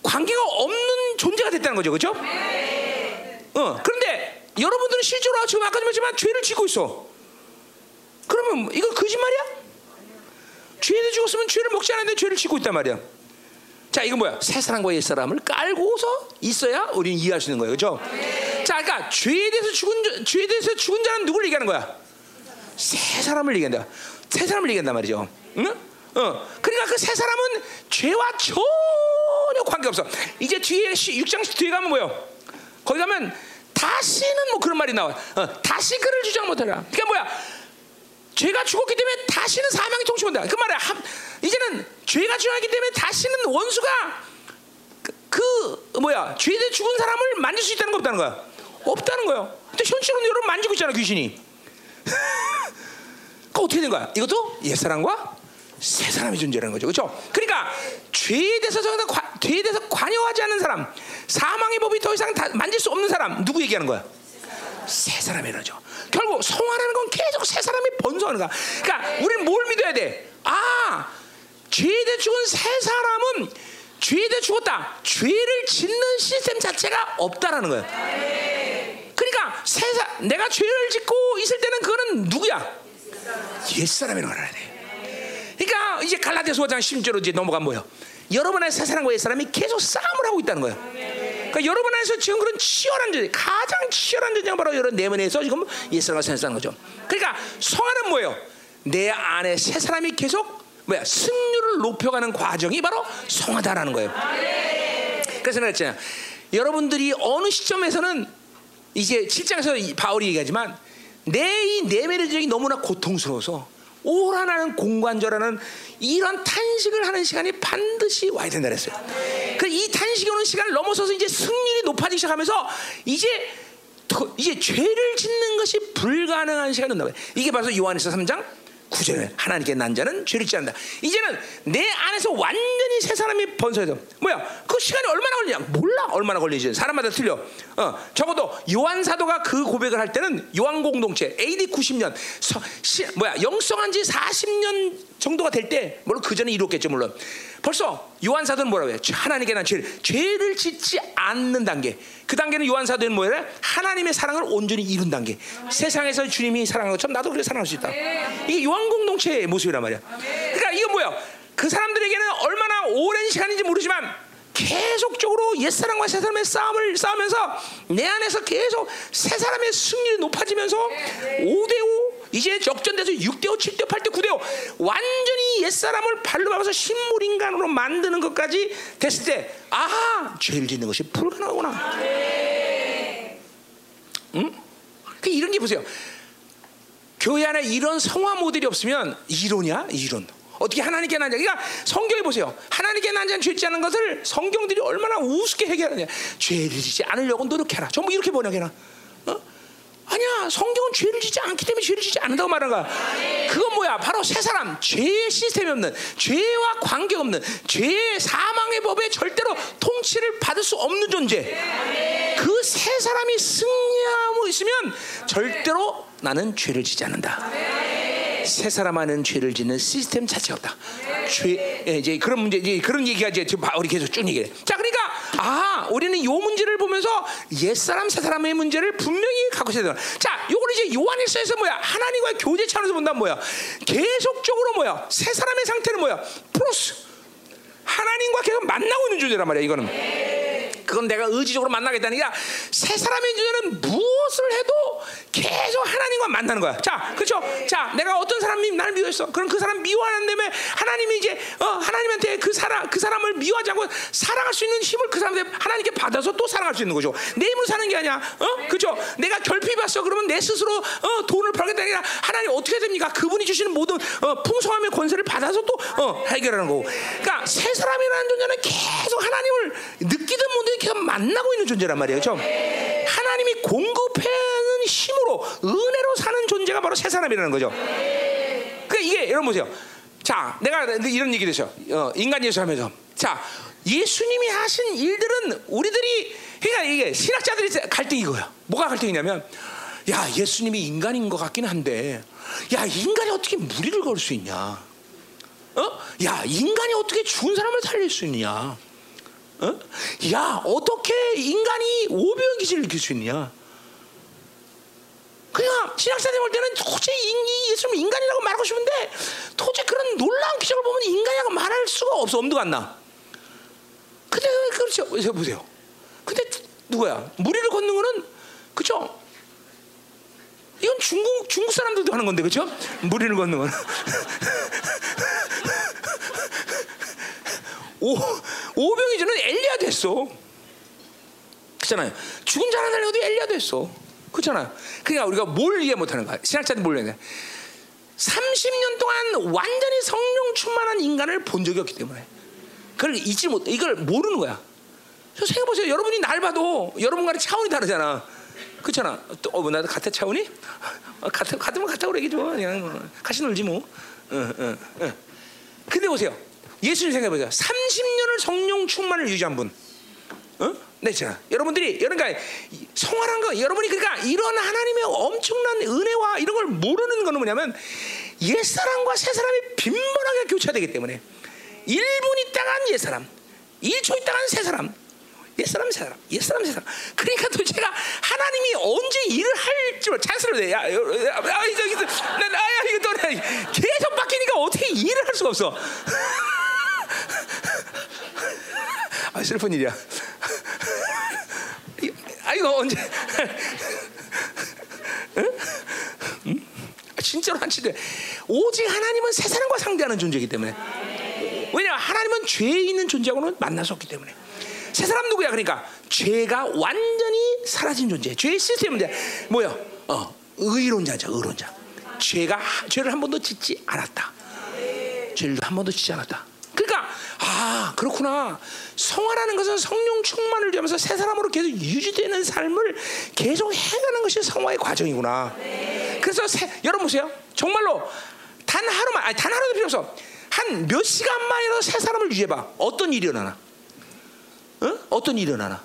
관계가 없는 존재가 됐다는 거죠. 그죠? 어, 그런데 여러분들은 실제로 지금 아까 말했지만 죄를 짓고 있어. 그러면 이거 거짓말이야? 죄에 대해 죽었으면 죄를 먹지 않았는데 죄를 짓고 있단 말이야. 자, 이건 뭐야? 새 사람과 옛 사람을 깔고서 있어야 우리는 이해할 수 있는 거예요. 그죠? 자, 그러니까 죄에 대해서 죽은 죄에 대해서 죽은 자는 누구를 얘기하는 거야? 새 사람을 얘기한다. 새 사람을 얘기한단 말이죠. 응? 어. 그러니까 그 새 사람은 죄와 전혀 관계 없어. 이제 뒤에 6장 뒤에 가면 뭐요? 거기 가면 다시는 뭐 그런 말이 나와. 어, 다시 그를 주장 못하라. 그러니까 뭐야? 죄가 죽었기 때문에 다시는 사망이 통치한다. 그 말이야. 이제는 죄가 죽었기 때문에 다시는 원수가 그, 그 뭐야 죄에 죽은 사람을 만질 수 있다는 거 없다는 거야. 없다는 거예요. 근데 현실은 여러분 만지고 있잖아 귀신이. (laughs) 그 어떻게 된 거야? 이것도 옛 사람과 새 사람이 존재라는 거죠. 그렇죠? 그러니까 죄에 대해서 죄에 대해서 관여하지 않는 사람, 사망의 법이 더 이상 만질 수 없는 사람 누구 얘기하는 거야? 새 사람이라죠. 결국 성화라는 건 계속 새 사람이 번성하는 거야. 그러니까 우리는 뭘 믿어야 돼? 아, 죄에 대해 죽은 새 사람은 죄에 대해 죽었다. 죄를 짓는 시스템 자체가 없다라는 거야. 그러니까 세사, 내가 죄를 짓고 있을 때는 그거는 누구야? 옛 사람이라고 알아야 돼. 그러니까 이제 갈라디아서 5장 10절로 이제 넘어간 뭐예요? 여러분 안에 새 사람과 옛 사람이 계속 싸움을 하고 있다는 거예요. 그러니까 여러분 안에서 지금 그런 치열한 전쟁, 가장 치열한 전쟁 바로 여러분 내면에서 지금 새 사람 거죠. 그러니까 성화는 뭐예요? 내 안에 새 사람이 계속 뭐야 승률을 높여가는 과정이 바로 성화다라는 거예요. 그래서 내가 했잖아요. 여러분들이 어느 시점에서는 이제 7장에서 바울이 얘기하지만 내 이 내면의 적이 너무나 고통스러워서 오라나는 공관절하는 이런 탄식을 하는 시간이 반드시 와야 된다 그랬어요. 그이 탄식이 오는 시간을 넘어서서 이제 승률이 높아지기 시작하면서 이제 이제 죄를 짓는 것이 불가능한 시간이 온다. 이게 바로 요한에서 3장 구절에 하나님께 난 자는 죄를 짓지 않는다. 이제는 내 안에서 완전히 새 사람이 번성해서 뭐야? 그 시간이 얼마나 걸리냐? 몰라. 얼마나 걸리지? 사람마다 틀려. 어, 적어도 요한 사도가 그 고백을 할 때는 요한 공동체 AD 90년 서, 시, 뭐야? 영성한 지 40년 정도가 될 때 물론 그 전에 이뤘겠죠 물론. 벌써 요한 사도는 뭐라고 해요? 하나님께 난 죄를 죄를 짓지 않는 단계. 그 단계는 요한 사도는 뭐예요? 하나님의 사랑을 온전히 이룬 단계. 세상에서 주님이 사랑한 것처럼 나도 그렇게 사랑할 수 있다. 이게 요한 공동체의 모습이란 말이야. 그러니까 이거 뭐야? 그 사람들에게는 얼마나 오랜 시간인지 모르지만 계속적으로 옛사람과 새사람의 싸움을 싸우면서 내 안에서 계속 새사람의 승률이 높아지면서 5대5 이제 역전돼서 6대5, 7대5, 8대5, 9대5 완전히 옛사람을 발로 밟아서 식물인간으로 만드는 것까지 됐을 때 아하 죄를 짓는 것이 불가능하구나 응? 그 이런 게 보세요 교회 안에 이런 성화 모델이 없으면 이론이야 이론 어떻게 하나님께 난 자? 그러니까 성경에 보세요. 하나님께 난 자는 죄지 않은 것을 성경들이 얼마나 우습게 해결하냐. 죄를 짓지 않으려고 노력해라. 전부 이렇게 번역해라. 어? 아니야. 성경은 죄를 짓지 않기 때문에 죄를 짓지 않는다고 말하는 거야. 그건 뭐야? 바로 새 사람, 죄의 시스템이 없는, 죄와 관계 없는, 죄의 사망의 법에 절대로 통치를 받을 수 없는 존재. 그 새 사람이 승리하고 있으면 절대로 나는 죄를 짓지 않는다. 새 사람 하는 죄를 짓는 시스템 자체가 없다. 죄 예, 이제 그런 문제 이제 그런 얘기가 이제 지금 우리 계속 쭉 얘기해. 자, 그러니까 아 우리는 요 문제를 보면서 옛 사람 새 사람의 문제를 분명히 갖고 있어야 돼. 자, 요걸 이제 요한일서에서 뭐야 하나님과의 교제 차원에서 본다면 뭐야 계속적으로 뭐야 새 사람의 상태는 뭐야 프로스 하나님과 계속 만나고 있는 존재란 말이야 이거는. 그건 내가 의지적으로 만나겠다는 게 아니라 새 사람의 존재는 무엇을 해도 계속 하나님과 만나는 거야. 자, 그렇죠? 자, 내가 어떤 사람이 나를 미워했어. 그럼 그 사람 미워하는 다음에 하나님이 이제 어, 하나님한테 그 사람 그 사람을 미워하지 않고 사랑할 수 있는 힘을 그 사람한테 하나님께 받아서 또 사랑할 수 있는 거죠. 내 힘으로 사는 게 아니야. 어? 그렇죠? 내가 결핍받어 그러면 내 스스로 어, 돈을 벌겠다는 게 아니라 하나님 어떻게 됩니까? 그분이 주시는 모든 어, 풍성함의 권세를 받아서 또 어, 해결하는 거고. 그러니까 새 사람이라는 존재는 계속 하나님을 못 계속 만나고 있는 존재란 말이에요. 좀 하나님이 공급하는 힘으로 은혜로 사는 존재가 바로 새 사람이라는 거죠. 그러니까 이게 여러분 보세요. 자, 내가 이런 얘기 되죠. 어, 인간 예수 하면서 자 예수님이 하신 일들은 우리들이 그러니까 이게 신학자들이 갈등이 이거야. 뭐가 갈등이냐면 야 예수님이 인간인 것 같긴 한데 야 인간이 어떻게 무리를 걸 수 있냐? 어? 야 인간이 어떻게 죽은 사람을 살릴 수 있냐? 어? 야 어떻게 인간이 오병 기질을 느낄 수 있느냐? 그냥 신학자들 볼 때는 도저히 이 예수님 인간이라고 말하고 싶은데 도저히 그런 놀라운 기적을 보면 인간이라고 말할 수가 없어 엄두가 안 나. 근데 그렇죠 보세요. 근데 누구야? 무리를 걷는 거는 그죠? 이건 중국 중국 사람들도 하는 건데 그죠? 무리를 걷는 건. (laughs) 오, 오병이 전에 엘리야 됐어. 그렇잖아요. 죽은 자를 살려도 엘리야 됐어. 그렇잖아요. 그러니까 우리가 뭘 이해 못하는 거야. 신학자들 뭘 이해 30년 동안 완전히 성령 충만한 인간을 본 적이 없기 때문에 그걸 잊지 못, 이걸 모르는 거야. 생각해 보세요. 여러분이 날 봐도 여러분과는 차원이 다르잖아. 그렇잖아. 또, 어, 뭐 나도 같은 차원이? 어, 같으면 같다고 그러기 좋아. 그냥 뭐. 같이 놀지 뭐. 응, 응, 응. 근데 보세요. 예수님 생각해 보세요. 30년을 성령 충만을 유지한 분. 어? 네, 자, 여러분들이 그러니까 성화란 거, 여러분이 그러니까 이런 하나님의 엄청난 은혜와 이런 걸 모르는 거는 뭐냐면 옛 사람과 새 사람이 빈번하게 교차되기 때문에 1분 있다간 옛 사람, 1초 있다간 새 사람, 옛 사람 새 사람, 옛 사람 새 사람. 그러니까 도대체가 하나님이 언제 일을 할지 자연스럽게 야, 야, 야, 이거 이거 나야 이거 또 계속 바뀌니까 어떻게 일을 할 수가 없어. 아, 슬픈 일이야. 아 이거 언제? 응? 아, 진짜로 한치대. 오직 하나님은 새 사람과 상대하는 존재이기 때문에. 왜냐 하나님은 죄 있는 존재하고는 만날 수 없기 때문에. 새 사람 누구야? 그러니까 죄가 완전히 사라진 존재. 죄의 시스템인데 뭐야? 어, 의론자죠, 의론자. 죄가 죄를 한 번도 짓지 않았다. 죄를 한 번도 짓지 않았다. 아 그렇구나 성화라는 것은 성령 충만을 위하면서 새 사람으로 계속 유지되는 삶을 계속 해가는 것이 성화의 과정이구나. 그래서 새, 여러분 보세요. 정말로 단 하루만 아니 단 하루도 필요 없어. 한 몇 시간만이라도 새 사람을 유지해봐. 어떤 일이 일어나나? 어? 어떤 일이 일어나나?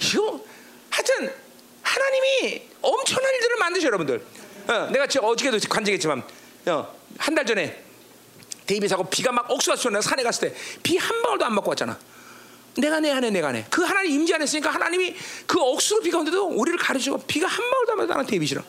이거 하여튼 하나님이 엄청난 일들을 만드셔 여러분들. 어, 내가 저 어저께도 간증했지만 어, 한 달 전에 데이비스하고 비가 막 억수가 쏘 내가 산에 갔을 때 비 한 방울도 안 맞고 왔잖아. 내가 내 안에 내가 내. 그 하나님 임재 안에 있으니까 하나님이 그 억수로 비가 온데도 우리를 가르치고 비가 한 방울도 안 맞고 나는 데이비스랑.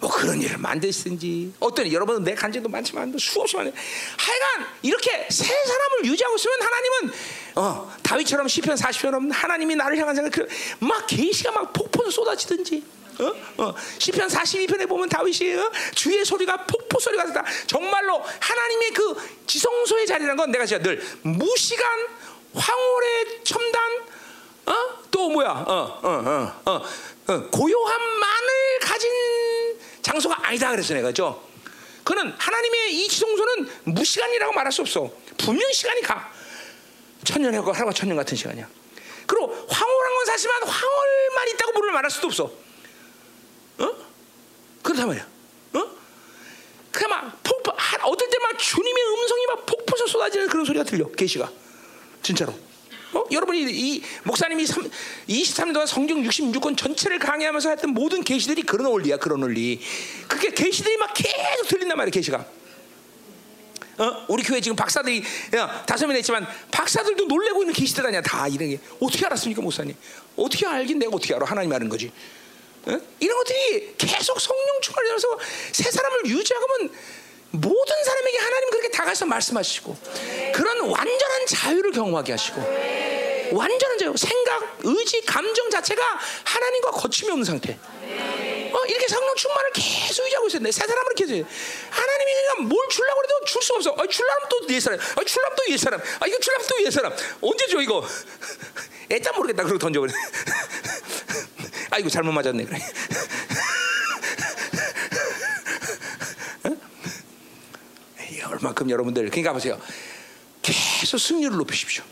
뭐 그런 일을 만드시든지 어떤 여러분은 내 간증도 많지만 뭐 수없이 많은 하여간 이렇게 새 사람을 유지하고 있으면 하나님은 어, 다윗처럼 시편 40편은 하나님이 나를 향한 생각 그막 계시가 막 폭포 쏟아지든지 어? 어. 시편 42편에 보면 다윗이 어? 주의 소리가 폭포 소리가 났다 정말로 하나님의 그 지성소의 자리라는 건 내가 진짜 늘 무시간 황홀의 첨단 어? 또 뭐야 어, 어, 어, 어, 어. 고요함만을 가진 장소가 아니다 그랬어 내가 죠 그는 하나님의 이 지성소는 무시간이라고 말할 수 없어. 분명 시간이 가. 천년하고 하루가 천년 같은 시간이야. 그리고 황홀한 건 사실만 황홀만 있다고 물을 말할 수도 없어. 어? 말이야. 어? 그냥 막 폭포, 어떨 때 막 주님의 음성이 막 폭포서 쏟아지는 그런 소리가 들려. 계시가 진짜로. 어? 여러분이 이 목사님이 3, 23년 동안 성경 66권 전체를 강의하면서 했던 모든 계시들이 그런 원리야, 그런 원리. 그게 계시들이 막 계속 들린단 말이야, 계시가. 어? 우리 교회 지금 박사들이 야, 다섯 명 있지만 박사들도 놀래고 있는 계시들 아니야, 다 이런 게 어떻게 알았습니까, 목사님? 어떻게 알긴 내가 어떻게 알아? 하나님 아는 거지. 어? 이런 것들이 계속 성령 충만하면서 새 사람을 유지하면 모든 사람에게 하나님 그렇게 다가서 말씀하시고 그런 완전한 자유를 경험하게 하시고 완전한 자유, 생각, 의지, 감정 자체가 하나님과 거침이 없는 상태. 어, 이렇게 성령 충만을 계속 유지하고 있어요. 새 사람을 계속 하나님이 그냥 뭘 주려고 해도 줄 수 없어. 아, 줄라면 또옛 사람, 아, 줄라면 또옛 사람, 아, 이거 줄라면 또옛 사람. 언제 줘 이거? (laughs) 애따 모르겠다. 그러고 던져버려. (laughs) 아이고 잘못 맞았네. 그래. 얼마큼 여러분들 그러니까 보세요. 계속 승률을 높이십시오.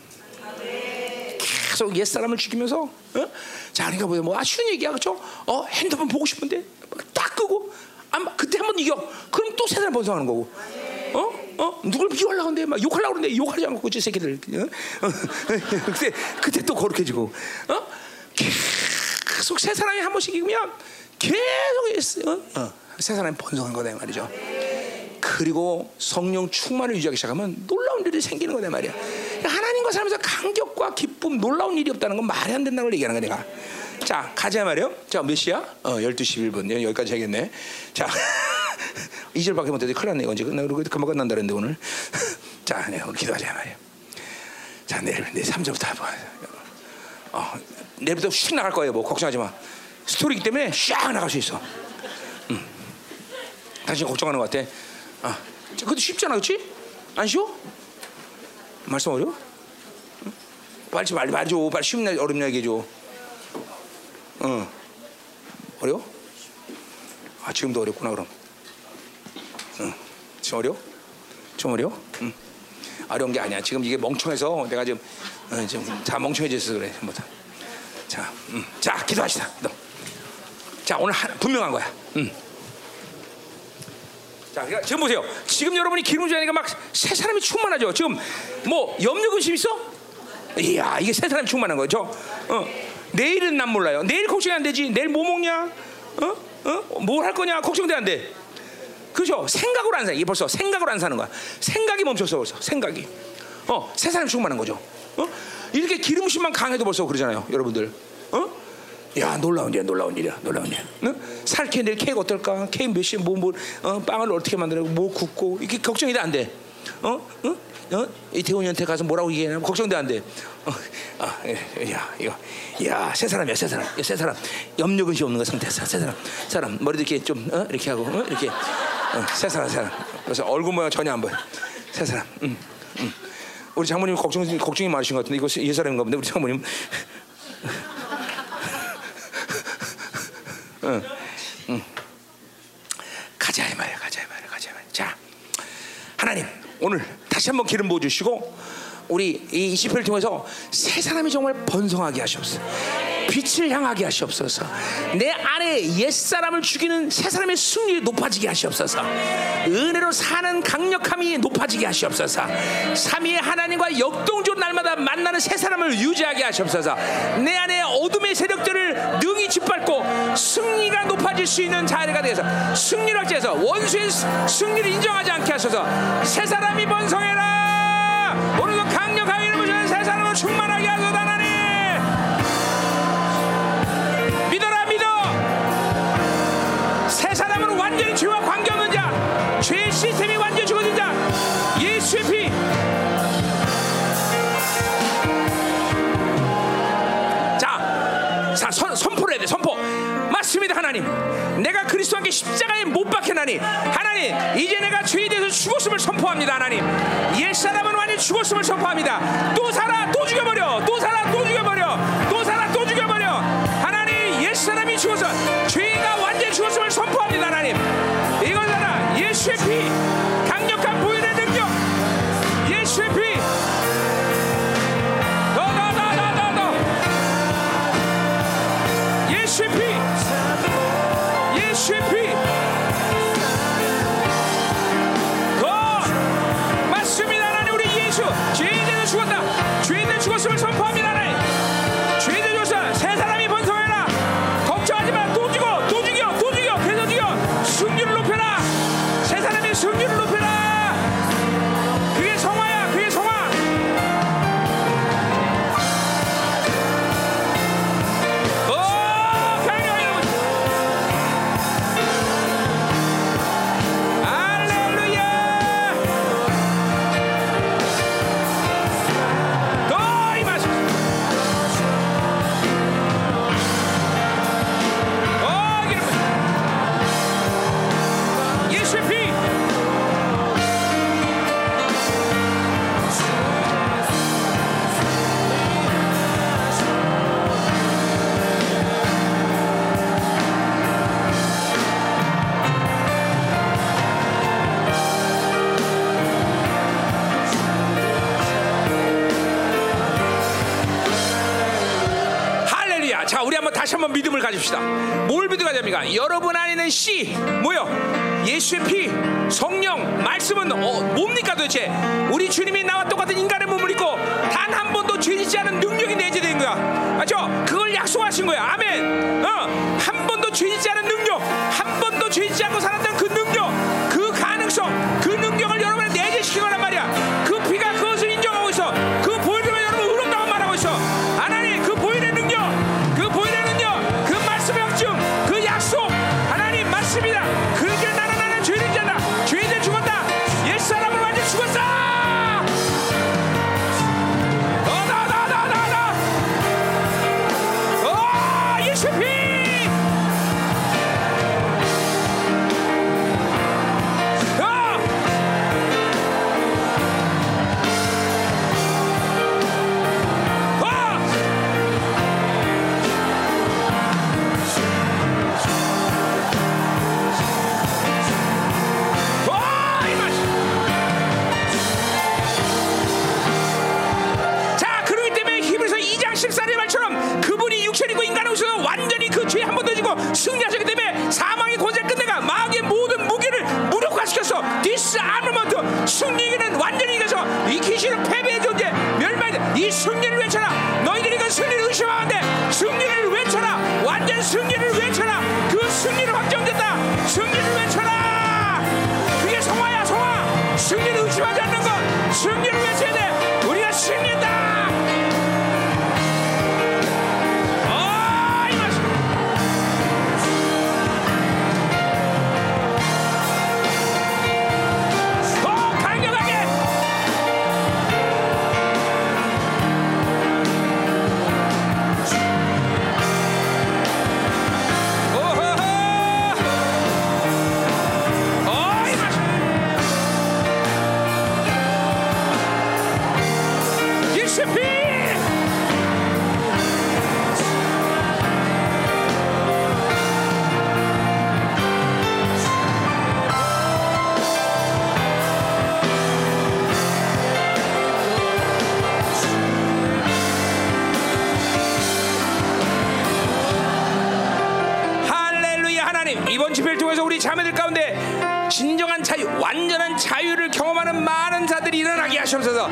계속 옛 사람을 죽이면서 어? 자 그러니까 뭐야 뭐 아쉬운 얘기야 그렇죠? 어 핸드폰 보고 싶은데 딱 끄고 아 그때 한번 이겨 그럼 또새 사람 번성하는 거고 어? 어? 누굴 비워려고 하는데 막 욕하려고 그러는데 욕하지 않고 그치 새끼들 어? (laughs) 그때 그때 또 거룩해지고 어? 계속 새 사람이 한 번씩 이기면 계속 어? 어. 새 사람이 번성한 거다 말이죠. 그리고 성령 충만을 유지하기 시작하면 놀라운 일이 생기는 거다 말이야. 하나님과 살면서 감격과 기쁨, 놀라운 일이 없다는 건 말이 안 된다는 걸 얘기하는 거야, 내가. 자, 가자 말이요. 자, 몇 시야? 어, 12시 11분. 여기까지 해야겠네. 자, (laughs) 2절밖에 못해도 큰일 났네. 언제 끝나? 그리고 금방 끝난다 그랬는데 오늘. (laughs) 자, 네, 기도하자 말이야. 자, 내일, 내일 3절부터 해봐. 어, 내일부터 휙 나갈 거예요. 뭐, 걱정하지 마. 스토리기 때문에 샥 나갈 수 있어. 음. 당신 걱정하는 것 같아. 아, 그것도 쉽잖아, 그렇지? 안 쉬워? 말씀 어려? 응? 빨리 좀 빨리 말줘. 빨리 쉽냐 어렵냐 얘기해 줘. 응. 어려? 아 지금도 어렵구나 그럼. 응. 지금 어려? 좀 어려? 응. 어려운 게 아니야. 지금 이게 멍청해서 내가 지금 어, 지금 다 멍청해져서 그래. 전부 자, 음. 자 기도하시다. 기도. 자 오늘 한, 분명한 거야. 음. 자, 그러니까 지금 보세요. 지금 여러분이 기름 주니까 막 새 사람이 충만하죠. 지금 뭐 염려 근심 있어? 이야, 이게 새 사람이 충만한 거죠. 어. 내일은 난 몰라요. 내일 걱정이 안 되지. 내일 뭐 먹냐? 어? 어? 뭘 할 거냐? 걱정돼 안 돼. 그죠? 생각으로 안 사. 이게 벌써 생각으로 안 사는 거야. 생각이 멈췄어 벌써. 생각이. 어, 새 사람이 충만한 거죠. 어? 이렇게 기름심만 강해도 벌써 그러잖아요, 여러분들. 어? 야 놀라운 일이야 놀라운 일이야 놀라운 일이야 어? 살케 내일 케이크 어떨까 케이크 몇 시에 뭐, 뭐 어, 빵을 어떻게 만들고 뭐 굽고 이게 걱정이 돼 안돼 어? 어? 어? 이태원한테 가서 뭐라고 얘기하냐 걱정돼 안돼 어, 아, 야 이거 야새 사람이야 새 사람 새 사람 염려 근심 없는 거 상태에서 새 사람 사람 머리도 이렇게 좀 어? 이렇게 하고 어? 이렇게 어, 새 사람 새 사람 그래서 얼굴 모양 전혀 안 보여 새 사람 음, 음. 우리 장모님 걱정 걱정이 많으신 것 같은데 이거 옛 사람인가 본데 우리 장모님 (laughs) 응, 응. 가자 이 말이야, 가자 이 말이야, 가자 이 말이야. 자, 하나님 오늘 다시 한번 기름 부어 주시고 우리 이 시편을 통해서 새 사람이 정말 번성하게 하시옵소서. 빛을 향하게 하시옵소서. 내 안에 옛 사람을 죽이는 새 사람의 승률이 높아지게 하시옵소서. 은혜로 사는 강력함이 높아지게 하시옵소서. 삼위의 하나님과 역동적 날마다 만나는 새 사람을 유지하게 하시옵소서. 내 안에 어둠의 세력들을 능히 짓밟고 승리가 높아질 수 있는 자리가 되어서 승리락지에서 원수의 승리를 인정하지 않게 하셔서 새 사람이 번성해라. 오늘도 강력하게 이름을 새 사람을 충만하게 하소서 피, 성령, 말씀은 어, 뭡니까 도대체? 우리 주님이 나와 똑같은 인간의 몸을 입고 단 한 번도 죄짓지 않은 능력이 내재된 거야. 맞죠? 그걸 약속하신 거야. 아멘. 어, 한 번도 죄짓지 않은 능력, 한 번도 죄짓지 않고 살았 하셔서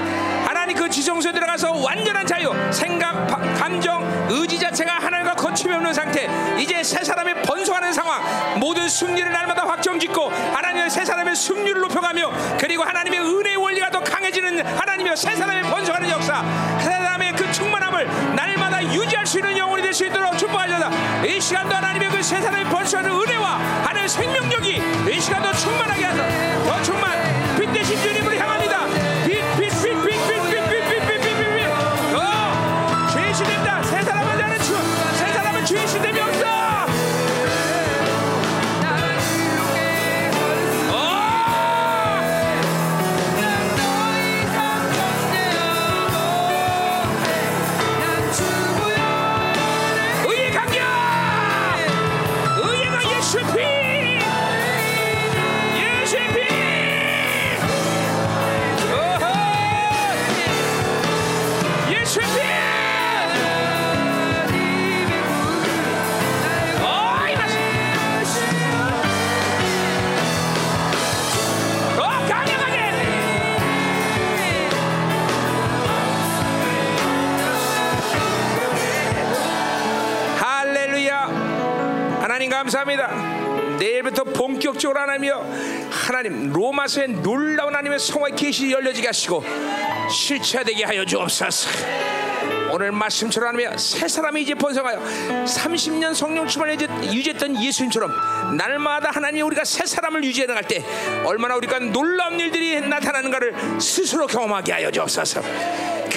하나님 그 지성소에 들어가서 완전한 자유, 생각, 바- 감정, 의지 자체가 하나님과 거침이 없는 상태. 이제 새 사람의 번성하는 상황, 모든 승리를 날마다 확정짓고 하나님의 새 사람의 승률을 높여가며 그리고 하나님의 은혜의 원리가 더 강해지는 하나님의 새 사람의 번성하는 역사, 새 사람의 그 충만함을 날마다 유지할 수 있는 영혼이 될 수 있도록 축복하셔서. 이 시간도 하나님의 그 새 사람의 번성하는 은혜와 하나님의 생명력이 이 시간도 충만하게 하소서 감사합니다. 내일부터 본격적으로 하나님이여 하나님 로마서의 놀라운 하나님의 성화의 계시 열려지게 하시고 실체되게 하여 주옵소서. 오늘 말씀처럼 하나님이여 새 사람이 이제 번성하여 30년 성령 충만을 유지했던 예수님처럼 날마다 하나님 우리가 새 사람을 유지해 나갈 때 얼마나 우리가 놀라운 일들이 나타나는가를 스스로 경험하게 하여 주옵소서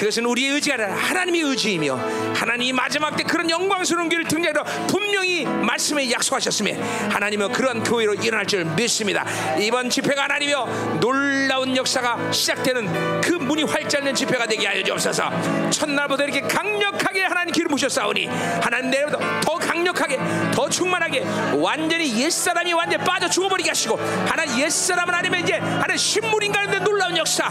그것은 우리의 의지가 아니라 하나님의 의지이며 하나님이 마지막 때 그런 영광스러운 길을 등장하여 분명히 말씀에 약속하셨으며 하나님은 그런 교회로 일어날 줄 믿습니다. 이번 집회가 하나님이여 놀라운 역사가 시작되는 그 문이 활짝 열린 집회가 되게 하여 주옵소서. 첫날보다 이렇게 강력하게 하나님 기름 부셨사오니 하나님 내일부터 더 강력하게 더 충만하게 완전히 옛사람이 완전히 빠져 죽어버리게 하시고 하나님 옛사람은 아니면 이제 하나님 신물인가는데 놀라운 역사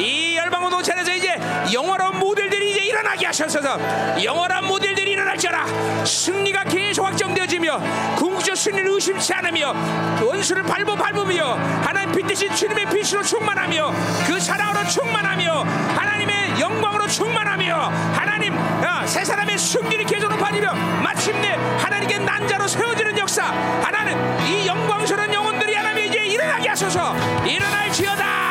이 열방원 노천에서 이제 영원 한 모델들이 이제 일어나게 하셔서 영원한 모델들이 일어날지어라. 승리가 계속 확정되어지며 궁극적 승리를 의심치 않으며 원수를 밟아 밟으며 하나님 빛 대신 주님의 빛으로 충만하며 그 사랑으로 충만하며 하나님의 영광으로 충만하며 하나님 어, 새 사람의 승리를 계속 높아지며 마침내 하나님께 난자로 세워지는 역사 하나님 이 영광스러운 영혼들이 하나님 이제 일어나게 하소서. 일어날지어다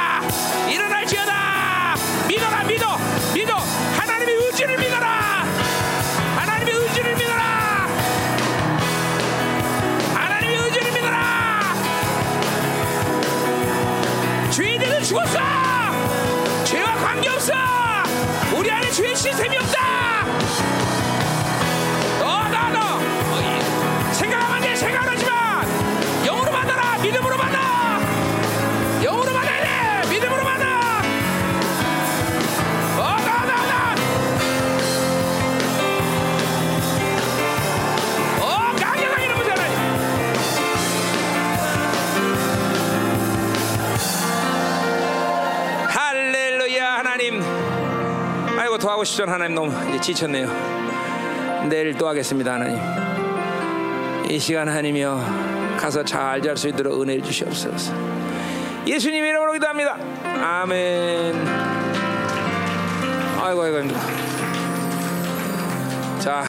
죽었어! 죄와 관계없어! 우리 안에 죄의 시스템이 없다 150전 하나님 너무 이제 지쳤네요. 내일 또 하겠습니다, 하나님. 이 시간 하나님이여 가서 잘 잘 수 있도록 은혜를 주시옵소서. 예수님 이름으로 기도합니다. 아멘. 아이고 아이고 힘들어. 자.